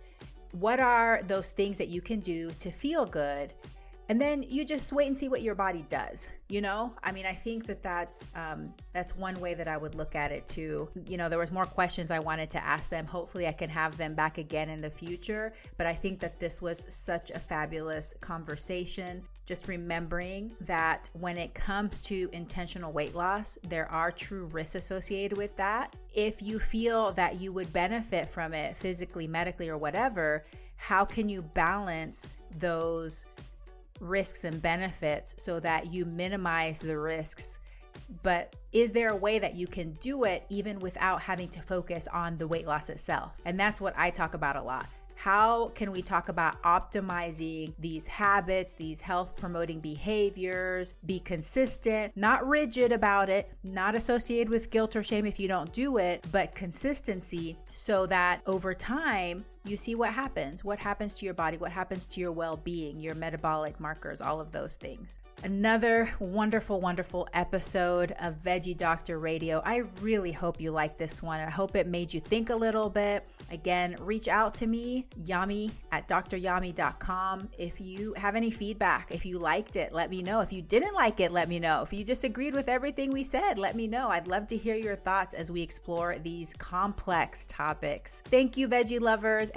what are those things that you can do to feel good? And then you just wait and see what your body does you know? I mean i think that that's um, that's one way that i would look at it too. You know there was more questions i wanted to ask them. Hopefully i can have them back again in the future but i think that this was such a fabulous conversation just remembering that when it comes to intentional weight loss there are true risks associated with that if you feel that you would benefit from it physically medically or whatever how can you balance those risks and benefits so that you minimize the risks. But is there a way that you can do it even without having to focus on the weight loss itself? And that's what I talk about a lot. How can we talk about optimizing these habits, these health promoting behaviors, be consistent, not rigid about it, not associated with guilt or shame if you don't do it, but consistency so that over time you see what happens. What happens to your body? What happens to your well being, your metabolic markers, all of those things. Another wonderful, wonderful episode of Veggie Doctor Radio. I really hope you like this one. I hope it made you think a little bit. Again, reach out to me, Yami at dryami.com. If you have any feedback, if you liked it, let me know. If you didn't like it, let me know. If you disagreed with everything we said, let me know. I'd love to hear your thoughts as we explore these complex topics. Thank you, veggie lovers